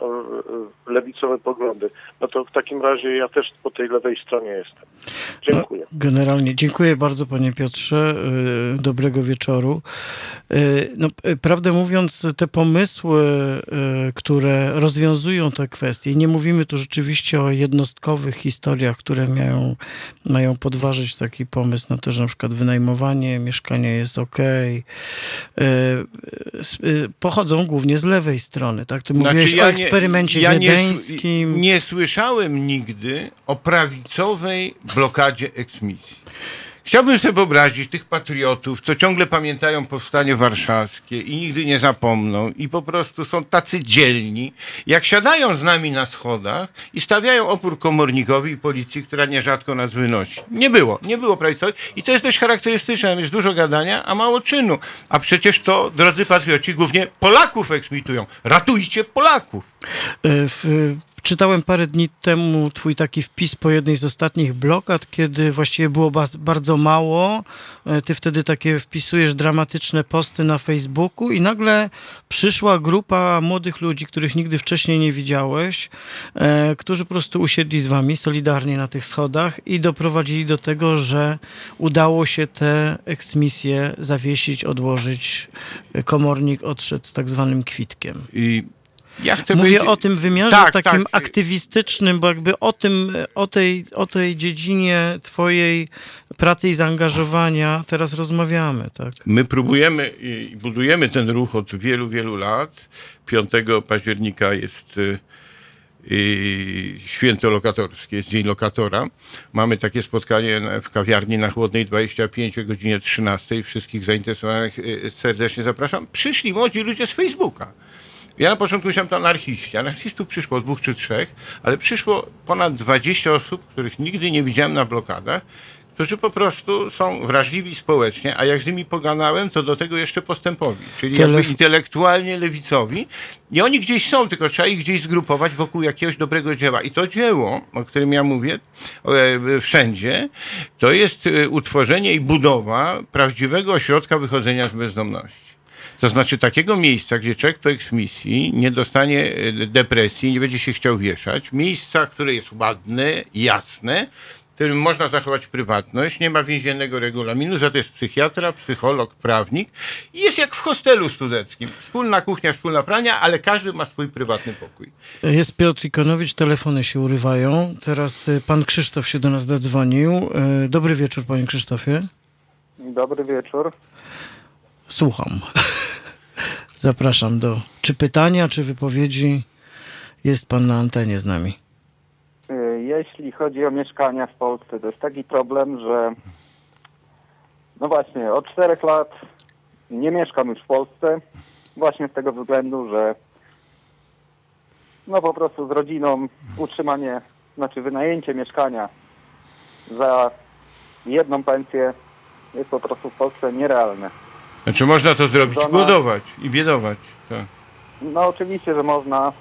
e, lewicowe poglądy. No to w takim razie ja też po tej lewej stronie jestem. Dziękuję. Generalnie dziękuję bardzo panie Piotrze. E, dobrego wieczoru. No, prawdę mówiąc, te pomysły, które rozwiązują te kwestie, nie mówimy tu rzeczywiście o jednostkowych historiach, które mają, mają podważyć taki pomysł na to, że na przykład wynajmowanie mieszkania jest ok. Pochodzą głównie nie z lewej strony, tak? Ty mówiłeś znaczy, ja o eksperymencie nie, ja wiedeńskim. Nie, nie słyszałem nigdy o prawicowej blokadzie eksmisji. Chciałbym sobie wyobrazić tych patriotów, co ciągle pamiętają powstanie warszawskie i nigdy nie zapomną i po prostu są tacy dzielni, jak siadają z nami na schodach i stawiają opór komornikowi i policji, która nierzadko nas wynosi. Nie było, nie było prawicowej i to jest dość charakterystyczne, jest dużo gadania, a mało czynu. A przecież to, drodzy patrioci, głównie Polaków eksmitują. Ratujcie Polaków. E, w Czytałem parę dni temu twój taki wpis po jednej z ostatnich blokad, kiedy właściwie było bardzo mało. E, ty wtedy takie wpisujesz dramatyczne posty na Facebooku i nagle przyszła grupa młodych ludzi, których nigdy wcześniej nie widziałeś, e, którzy po prostu usiedli z wami solidarnie na tych schodach i doprowadzili do tego, że udało się te eksmisje zawiesić, odłożyć. Komornik odszedł z tak zwanym kwitkiem. I ja chcę Mówię być... o tym wymiarze tak, takim tak. aktywistycznym, bo jakby o tym, o tej, o tej dziedzinie twojej pracy i zaangażowania teraz rozmawiamy, tak? My próbujemy i budujemy ten ruch od wielu, wielu lat. 5 października jest y, y, święto lokatorskie, jest Dzień Lokatora. Mamy takie spotkanie w kawiarni na Chłodnej 25 o godzinie 13. Wszystkich zainteresowanych y, serdecznie zapraszam. Przyszli młodzi ludzie z Facebooka ja na początku myślałem to anarchiści. Anarchistów przyszło dwóch czy trzech, ale przyszło ponad 20 osób, których nigdy nie widziałem na blokadach, którzy po prostu są wrażliwi społecznie, a jak z nimi pogadałem, to do tego jeszcze postępowi, czyli Tyle... jakby intelektualnie lewicowi. I oni gdzieś są, tylko trzeba ich gdzieś zgrupować wokół jakiegoś dobrego dzieła. I to dzieło, o którym ja mówię e, wszędzie, to jest e, utworzenie i budowa prawdziwego ośrodka wychodzenia z bezdomności. To znaczy takiego miejsca, gdzie człowiek po eksmisji nie dostanie e, depresji, nie będzie się chciał wieszać, miejsca, które jest ładne, jasne, w którym można zachować prywatność, nie ma więziennego regulaminu, za to jest psychiatra, psycholog, prawnik i jest jak w hostelu studenckim. Wspólna kuchnia, wspólna prania, ale każdy ma swój prywatny pokój. Jest Piotr Ikonowicz, telefony się urywają. Teraz y, pan Krzysztof się do nas zadzwonił. Y, Dobry wieczór, panie Krzysztofie. Dobry wieczór. Słucham. Zapraszam do czy pytania, czy wypowiedzi. Jest pan na antenie z nami. Y, Jeśli chodzi o mieszkania w Polsce, to jest taki problem, że no właśnie, od czterech lat nie mieszkam już w Polsce, właśnie z tego względu, że no po prostu z rodziną utrzymanie, znaczy wynajęcie mieszkania za jedną pensję jest po prostu w Polsce nierealne. Znaczy można to zrobić, Żona- głodować i biedować. Tak. No oczywiście, że można,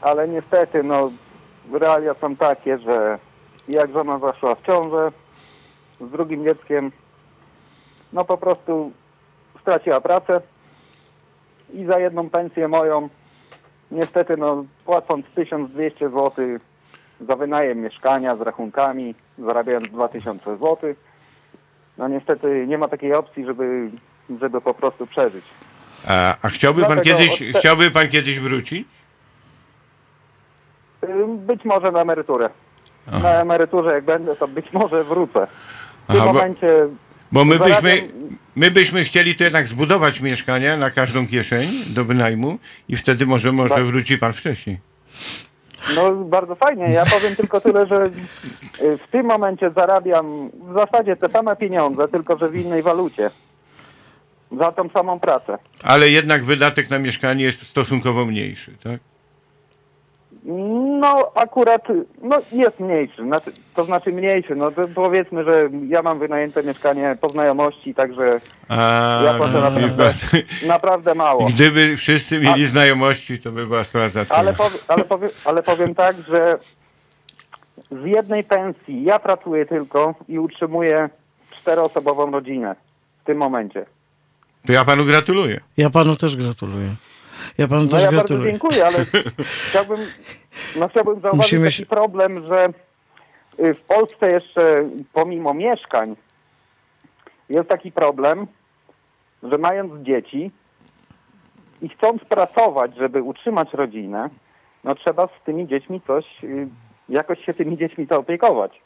ale niestety no realia są takie, że jak żona zaszła w ciążę z drugim dzieckiem, no po prostu straciła pracę i za jedną pensję moją niestety no płacąc 1200 zł za wynajem mieszkania z rachunkami, zarabiając 2000 zł, no niestety nie ma takiej opcji, żeby, żeby po prostu przeżyć. A, a chciałby pan kiedyś, od chciałby pan kiedyś wrócić? Być może na emeryturę. Aha. Na emeryturze jak będę, to być może wrócę. W tym Aha, momencie Bo my byśmy, my byśmy chcieli tu jednak zbudować mieszkania na każdą kieszeń do wynajmu i wtedy może, może Tak. wróci pan wcześniej. No bardzo fajnie. Ja powiem tylko tyle, że y, w tym momencie zarabiam w zasadzie te same pieniądze, tylko że w innej walucie. Za tą samą pracę. Ale jednak wydatek na mieszkanie jest stosunkowo mniejszy, tak? No akurat, no jest mniejszy, znaczy, to znaczy mniejszy, no to powiedzmy, że ja mam wynajęte mieszkanie po znajomości, także A, Ja płacę naprawdę- naprawdę mało. Gdyby wszyscy mieli znajomości, to by była sprawa załatwiona. Ale, powie, ale, powie, ale powiem tak, że z jednej pensji ja pracuję tylko i utrzymuję czteroosobową rodzinę w tym momencie. To ja panu gratuluję. Ja panu też gratuluję. Ja panu No też ja bardzo gratuluję. dziękuję, ale (laughs) chciałbym, no chciałbym zauważyć Musimy taki się- problem, że y, w Polsce jeszcze pomimo mieszkań jest taki problem, że mając dzieci i chcąc pracować, żeby utrzymać rodzinę, no trzeba z tymi dziećmi coś, y, jakoś się tymi dziećmi zaopiekować.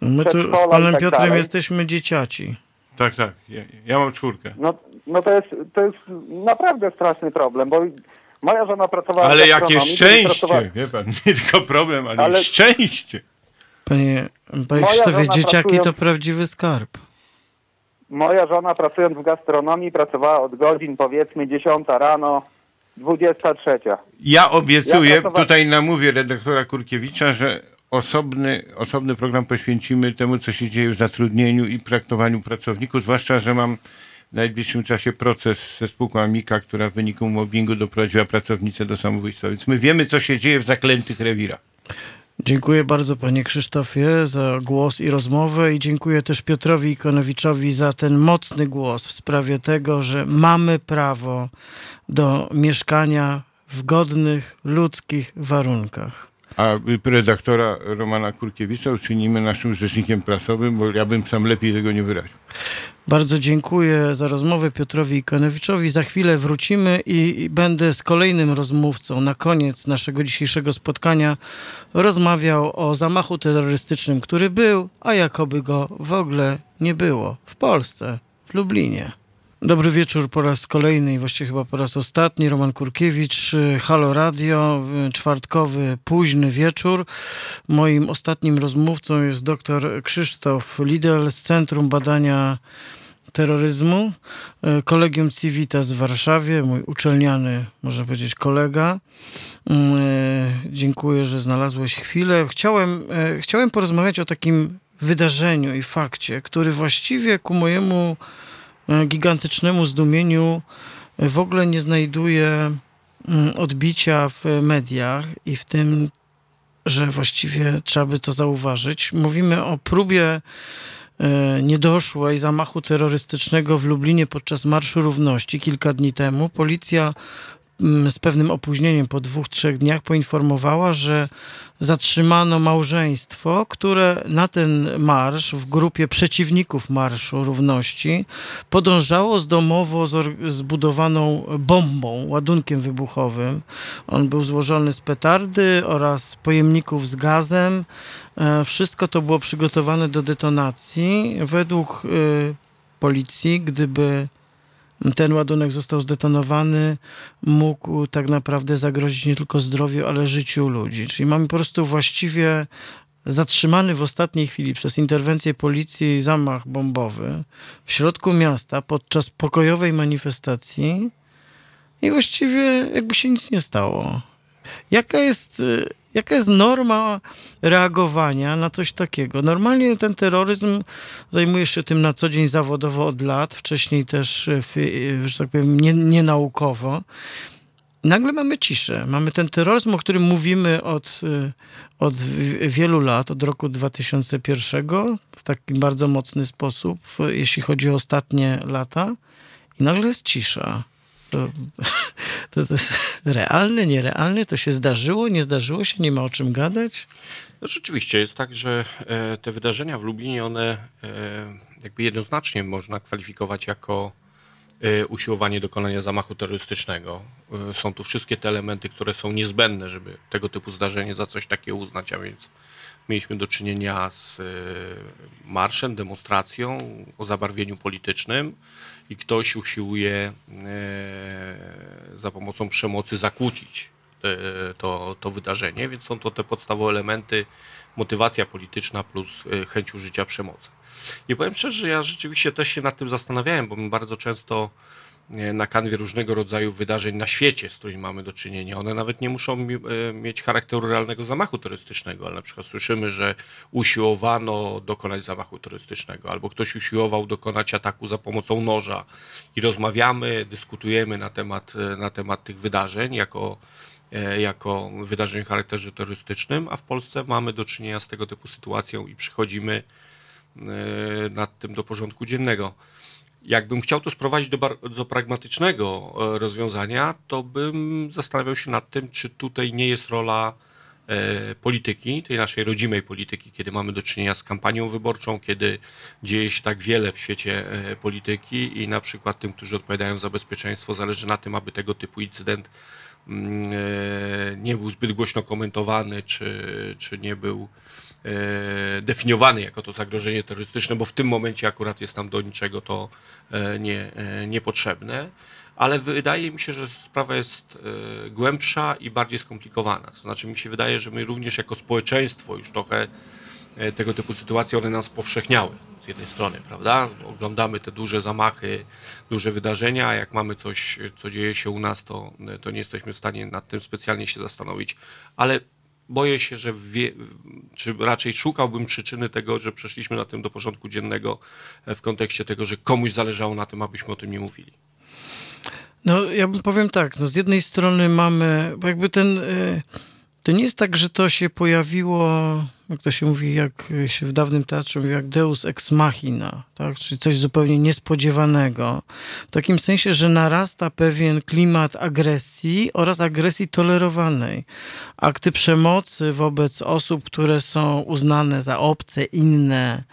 My tu z panem tak Piotrem dalej. jesteśmy dzieciaci. Tak, tak. Ja, ja mam czwórkę. No, no to, jest, to jest naprawdę straszny problem, bo moja żona pracowała w Ale jakie szczęście, pracowała- wie pan, (laughs) nie tylko problem, ale, Ale- szczęście. Panie, panie Krzysztofie, dzieciaki pracują- to prawdziwy skarb. Moja żona pracując w gastronomii pracowała od godzin powiedzmy 10 rano, 23. Ja obiecuję, Ja pracowa- tutaj namówię redaktora Kurkiewicza, że osobny, osobny program poświęcimy temu, co się dzieje w zatrudnieniu i traktowaniu pracowników, zwłaszcza, że mam w najbliższym czasie proces ze spółką Amika, która w wyniku mobbingu doprowadziła pracownicę do samobójstwa. Więc my wiemy, co się dzieje w zaklętych rewirach. Dziękuję bardzo panie Krzysztofie za głos i rozmowę i dziękuję też Piotrowi Ikonowiczowi za ten mocny głos w sprawie tego, że mamy prawo do mieszkania w godnych, ludzkich warunkach. A redaktora Romana Kurkiewicza uczynimy naszym rzecznikiem prasowym, bo ja bym sam lepiej tego nie wyraził. Bardzo dziękuję za rozmowę Piotrowi Ikonowiczowi. Za chwilę wrócimy i i będę z kolejnym rozmówcą na koniec naszego dzisiejszego spotkania rozmawiał o zamachu terrorystycznym, który był, a jakoby go w ogóle nie było w Polsce, w Lublinie. Dobry wieczór po raz kolejny i właściwie chyba po raz ostatni. Roman Kurkiewicz, y, Halo Radio, y, czwartkowy, późny wieczór. Moim ostatnim rozmówcą jest dr Krzysztof Lidel z Centrum Badania Terroryzmu, y, Kolegium Civitas w Warszawie, mój uczelniany, można powiedzieć, kolega. Dziękuję, że znalazłeś chwilę. Chciałem, chciałem porozmawiać o takim wydarzeniu i fakcie, który właściwie ku mojemu gigantycznemu zdumieniu e, w ogóle nie znajduje mm, odbicia w mediach i w tym, że właściwie trzeba by to zauważyć. Mówimy o próbie e, niedoszłej zamachu terrorystycznego w Lublinie podczas Marszu Równości kilka dni temu. Policja z pewnym opóźnieniem po dwóch, trzech dniach poinformowała, że zatrzymano małżeństwo, które na ten marsz w grupie przeciwników Marszu Równości podążało z domowo zbudowaną bombą, ładunkiem wybuchowym. On był złożony z petardy oraz pojemników z gazem. E, wszystko to było przygotowane do detonacji. Według y, policji, gdyby ten ładunek został zdetonowany, mógł tak naprawdę zagrozić nie tylko zdrowiu, ale życiu ludzi. Czyli mamy po prostu właściwie zatrzymany w ostatniej chwili przez interwencję policji zamach bombowy w środku miasta podczas pokojowej manifestacji i właściwie jakby się nic nie stało. Jaka jest Jaka jest norma reagowania na coś takiego? Normalnie ten terroryzm zajmujesz się tym na co dzień zawodowo od lat, wcześniej też, e, e, że tak powiem, nie. Nagle mamy ciszę. Mamy ten terroryzm, o którym mówimy od, e, od wielu lat, od roku 2001, w taki bardzo mocny sposób, jeśli chodzi o ostatnie lata. I nagle jest cisza. To, to, to jest realne, nierealne? To się zdarzyło, nie zdarzyło się? Nie ma o czym gadać? No rzeczywiście jest tak, że e, te wydarzenia w Lublinie, one e, jakby jednoznacznie można kwalifikować jako e, usiłowanie dokonania zamachu terrorystycznego. Są tu wszystkie te elementy, które są niezbędne, żeby tego typu zdarzenie za coś takiego uznać, a więc mieliśmy do czynienia z marszem, demonstracją o zabarwieniu politycznym, i ktoś usiłuje e, za pomocą przemocy zakłócić e, to, to wydarzenie, więc są to te podstawowe elementy, motywacja polityczna plus e, chęć użycia przemocy. I powiem szczerze, że ja rzeczywiście też się nad tym zastanawiałem, bo my bardzo często E, na kanwie różnego rodzaju wydarzeń na świecie, z którymi mamy do czynienia. One nawet nie muszą e, mieć charakteru realnego zamachu turystycznego, ale na przykład słyszymy, że usiłowano dokonać zamachu turystycznego, albo ktoś usiłował dokonać ataku za pomocą noża i rozmawiamy, dyskutujemy na temat, e, na temat tych wydarzeń jako jako wydarzeń o charakterze turystycznym, a w Polsce mamy do czynienia z tego typu sytuacją i przychodzimy nad tym do porządku dziennego. Jakbym chciał to sprowadzić do bardzo pragmatycznego e, rozwiązania, to bym zastanawiał się nad tym, czy tutaj nie jest rola e, polityki, tej naszej rodzimej polityki, kiedy mamy do czynienia z kampanią wyborczą, kiedy dzieje się tak wiele w świecie e, polityki i na przykład tym, którzy odpowiadają za bezpieczeństwo, zależy na tym, aby tego typu incydent mm, nie był zbyt głośno komentowany, czy, czy nie był definiowany jako to zagrożenie terrorystyczne, bo w tym momencie akurat jest nam do niczego to e, nie, e, niepotrzebne. Ale wydaje mi się, że sprawa jest głębsza i bardziej skomplikowana. To znaczy, mi się wydaje, że my również jako społeczeństwo już trochę tego typu sytuacje one nas powszechniały z jednej strony, prawda? Oglądamy te duże zamachy, duże wydarzenia, a jak mamy coś, co dzieje się u nas, to, to nie jesteśmy w stanie nad tym specjalnie się zastanowić. Ale boję się, że wie, czy raczej szukałbym przyczyny tego, że przeszliśmy na tym do porządku dziennego e, w kontekście tego, że komuś zależało na tym, abyśmy o tym nie mówili. No, ja bym powiem tak, no z jednej strony mamy, jakby ten, e, to nie jest tak, że to się pojawiło jak to się mówi, jak się w dawnym teatrze mówi, jak deus ex machina, tak? czyli coś zupełnie niespodziewanego. W takim sensie, że narasta pewien klimat agresji oraz agresji tolerowanej. Akty przemocy wobec osób, które są uznane za obce, inne,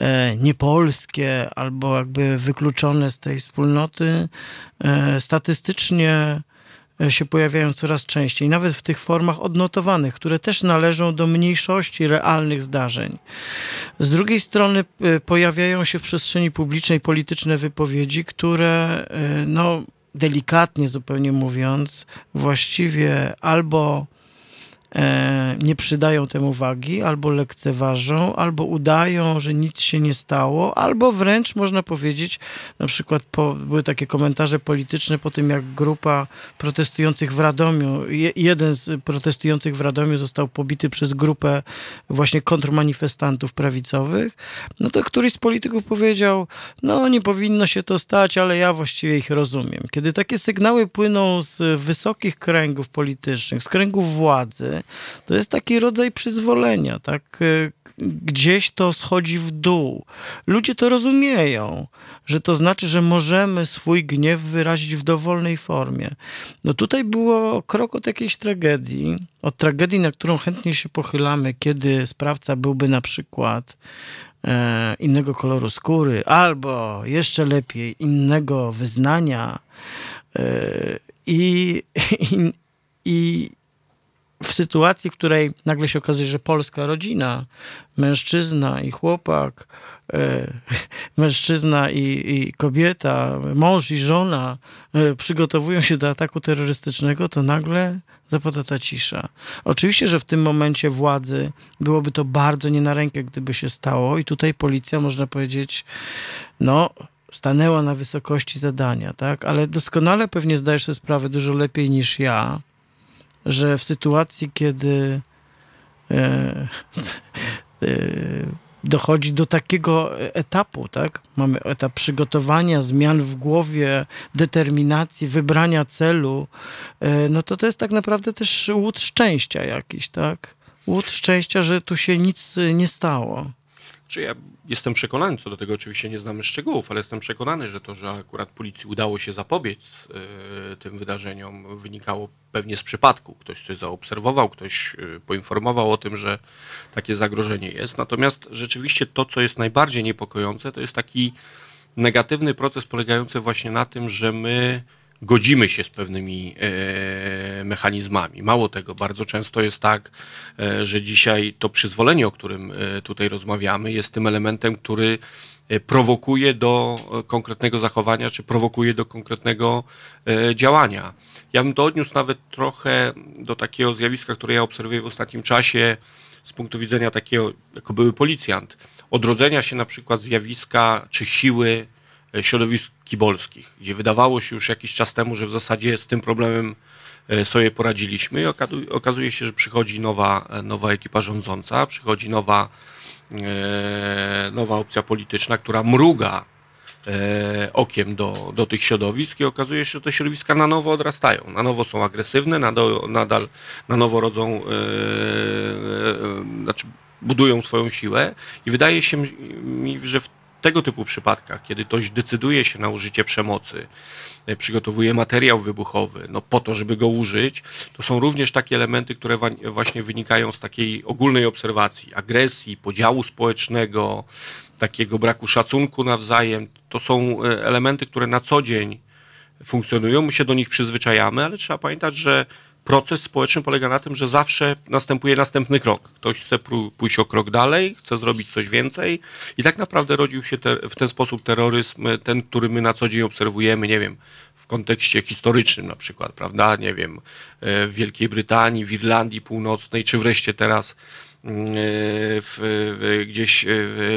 e, niepolskie albo jakby wykluczone z tej wspólnoty, e, statystycznie się pojawiają coraz częściej, nawet w tych formach odnotowanych, które też należą do mniejszości realnych zdarzeń. Z drugiej strony e, pojawiają się w przestrzeni publicznej polityczne wypowiedzi, które, e, no, delikatnie zupełnie mówiąc, właściwie albo E, nie przydają temu wagi, albo lekceważą, albo udają, że nic się nie stało, albo wręcz można powiedzieć, na przykład po, były takie komentarze polityczne po tym, jak grupa protestujących w Radomiu, je, jeden z protestujących w Radomiu został pobity przez grupę właśnie kontrmanifestantów prawicowych, no to któryś z polityków powiedział, no nie powinno się to stać, ale ja właściwie ich rozumiem. Kiedy takie sygnały płyną z wysokich kręgów politycznych, z kręgów władzy, to jest taki rodzaj przyzwolenia, tak? gdzieś to schodzi w dół. Ludzie to rozumieją, że to znaczy, że możemy swój gniew wyrazić w dowolnej formie. No tutaj było krok od jakiejś tragedii, od tragedii, na którą chętnie się pochylamy, kiedy sprawca byłby na przykład e, innego koloru skóry, albo jeszcze lepiej innego wyznania. E, i, (laughs) i w sytuacji, w której nagle się okazuje, że polska rodzina, mężczyzna i chłopak, e, (laughs) mężczyzna i, i, kobieta, mąż i żona e, przygotowują się do ataku terrorystycznego, to nagle zapada ta cisza. Oczywiście, że w tym momencie władzy byłoby to bardzo nie na rękę, gdyby się stało i tutaj policja, można powiedzieć, no stanęła na wysokości zadania, tak? Ale doskonale pewnie zdajesz sobie sprawę dużo lepiej niż ja, że w sytuacji, kiedy e, e, dochodzi do takiego etapu, tak? Mamy etap przygotowania, zmian w głowie, determinacji, wybrania celu, e, no to to jest tak naprawdę też łód szczęścia jakiś, tak? Łód szczęścia, że tu się nic nie stało. Czy ja jestem przekonany, co do tego oczywiście nie znamy szczegółów, ale jestem przekonany, że to, że akurat policji udało się zapobiec y, tym wydarzeniom, wynikało pewnie z przypadku. Ktoś coś zaobserwował, ktoś y, poinformował o tym, że takie zagrożenie jest. Natomiast rzeczywiście to, co jest najbardziej niepokojące, to jest taki negatywny proces polegający właśnie na tym, że my godzimy się z pewnymi e, mechanizmami. Mało tego, bardzo często jest tak, e, że dzisiaj to przyzwolenie, o którym e, tutaj rozmawiamy, jest tym elementem, który prowokuje do konkretnego zachowania, czy prowokuje do konkretnego działania. Ja bym to odniósł nawet trochę do takiego zjawiska, które ja obserwuję w ostatnim czasie z punktu widzenia takiego, jako były policjant, odrodzenia się na przykład zjawiska czy siły środowisk kibolskich, gdzie wydawało się już jakiś czas temu, że w zasadzie z tym problemem e, sobie poradziliśmy i okazuje się, że przychodzi nowa, nowa ekipa rządząca, przychodzi nowa, e, nowa opcja polityczna, która mruga e, okiem do, do tych środowisk i okazuje się, że te środowiska na nowo odrastają, na nowo są agresywne, nadal na nowo rodzą, znaczy budują swoją siłę i wydaje się mi, że w tego typu przypadkach, kiedy ktoś decyduje się na użycie przemocy, e, przygotowuje materiał wybuchowy, no po to, żeby go użyć, to są również takie elementy, które właśnie wynikają z takiej ogólnej obserwacji, agresji, podziału społecznego, takiego braku szacunku nawzajem. To są e, elementy, które na co dzień funkcjonują, my się do nich przyzwyczajamy, ale trzeba pamiętać, że proces społeczny polega na tym, że zawsze następuje następny krok. Ktoś chce pójść o krok dalej, chce zrobić coś więcej i tak naprawdę rodził się te, w ten sposób terroryzm, ten, który my na co dzień obserwujemy, nie wiem, w kontekście historycznym na przykład, prawda, nie wiem, e, w Wielkiej Brytanii, w Irlandii Północnej, czy wreszcie teraz mm, e, w, w, gdzieś e,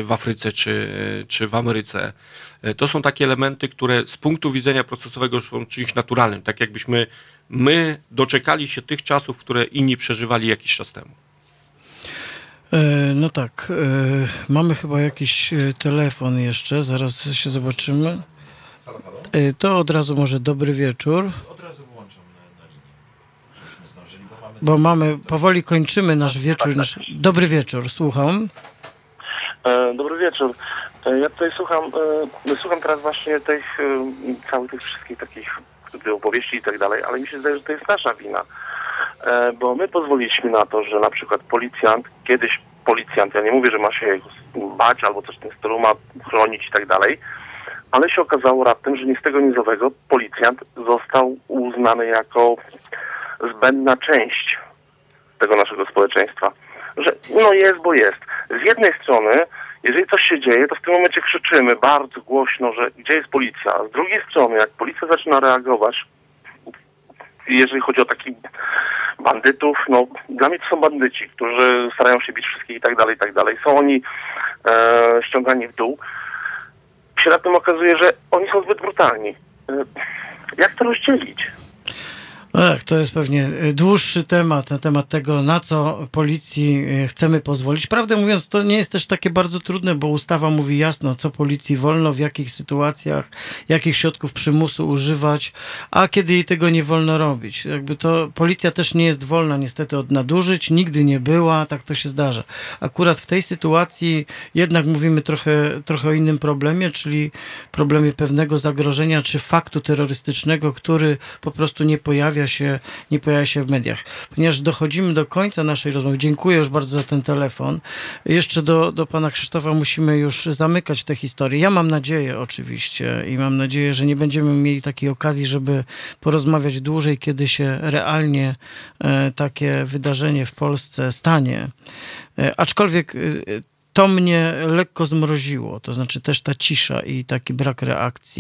w Afryce czy, czy w Ameryce. To są takie elementy, które z punktu widzenia procesowego są czymś naturalnym, tak jakbyśmy my doczekali się tych czasów, które inni przeżywali jakiś czas temu. E, no tak, e, mamy chyba jakiś e, telefon jeszcze, zaraz się zobaczymy. To od razu może dobry wieczór. Od razu włączam na, linię, zdążyli, bo mamy... Bo mamy, powoli kończymy nasz wieczór. Nasz... Dobry wieczór, słucham. Dobry wieczór. Ja tutaj słucham, słucham teraz właśnie tych, całych tych wszystkich takich te opowieści i tak dalej, ale mi się zdaje, że to jest nasza wina. E, bo my pozwoliliśmy na to, że na przykład policjant, kiedyś policjant, ja nie mówię, że ma się bać albo coś w tym stylu, ma chronić i tak dalej, ale się okazało raptem, że nie z tego nizowego policjant został uznany jako zbędna część tego naszego społeczeństwa. Że no jest, bo jest. Z jednej strony jeżeli coś się dzieje, to w tym momencie krzyczymy bardzo głośno, że gdzie jest policja. A z drugiej strony, jak policja zaczyna reagować, jeżeli chodzi o takich bandytów, no dla mnie to są bandyci, którzy starają się bić wszystkich i tak dalej, i tak dalej. Są oni e, ściągani w dół. Się na tym okazuje, że oni są zbyt brutalni. E, jak to rozdzielić? Tak, to jest pewnie y, dłuższy temat, na temat tego, na co policji y, chcemy pozwolić. Prawdę mówiąc, to nie jest też takie bardzo trudne, bo ustawa mówi jasno, co policji wolno, w jakich sytuacjach, jakich środków przymusu używać, a kiedy jej tego nie wolno robić. Jakby to policja też nie jest wolna niestety od nadużyć, nigdy nie była, tak to się zdarza. Akurat w tej sytuacji jednak mówimy trochę, trochę o innym problemie, czyli problemie pewnego zagrożenia czy faktu terrorystycznego, który po prostu nie pojawia się, nie pojawia się w mediach. Ponieważ dochodzimy do końca naszej rozmowy. Dziękuję już bardzo za ten telefon. Jeszcze do, do pana Krzysztofa musimy już zamykać tę historię. Ja mam nadzieję oczywiście i mam nadzieję, że nie będziemy mieli takiej okazji, żeby porozmawiać dłużej, kiedy się realnie e, takie wydarzenie w Polsce stanie. E, aczkolwiek e, to mnie lekko zmroziło, to znaczy też ta cisza i taki brak reakcji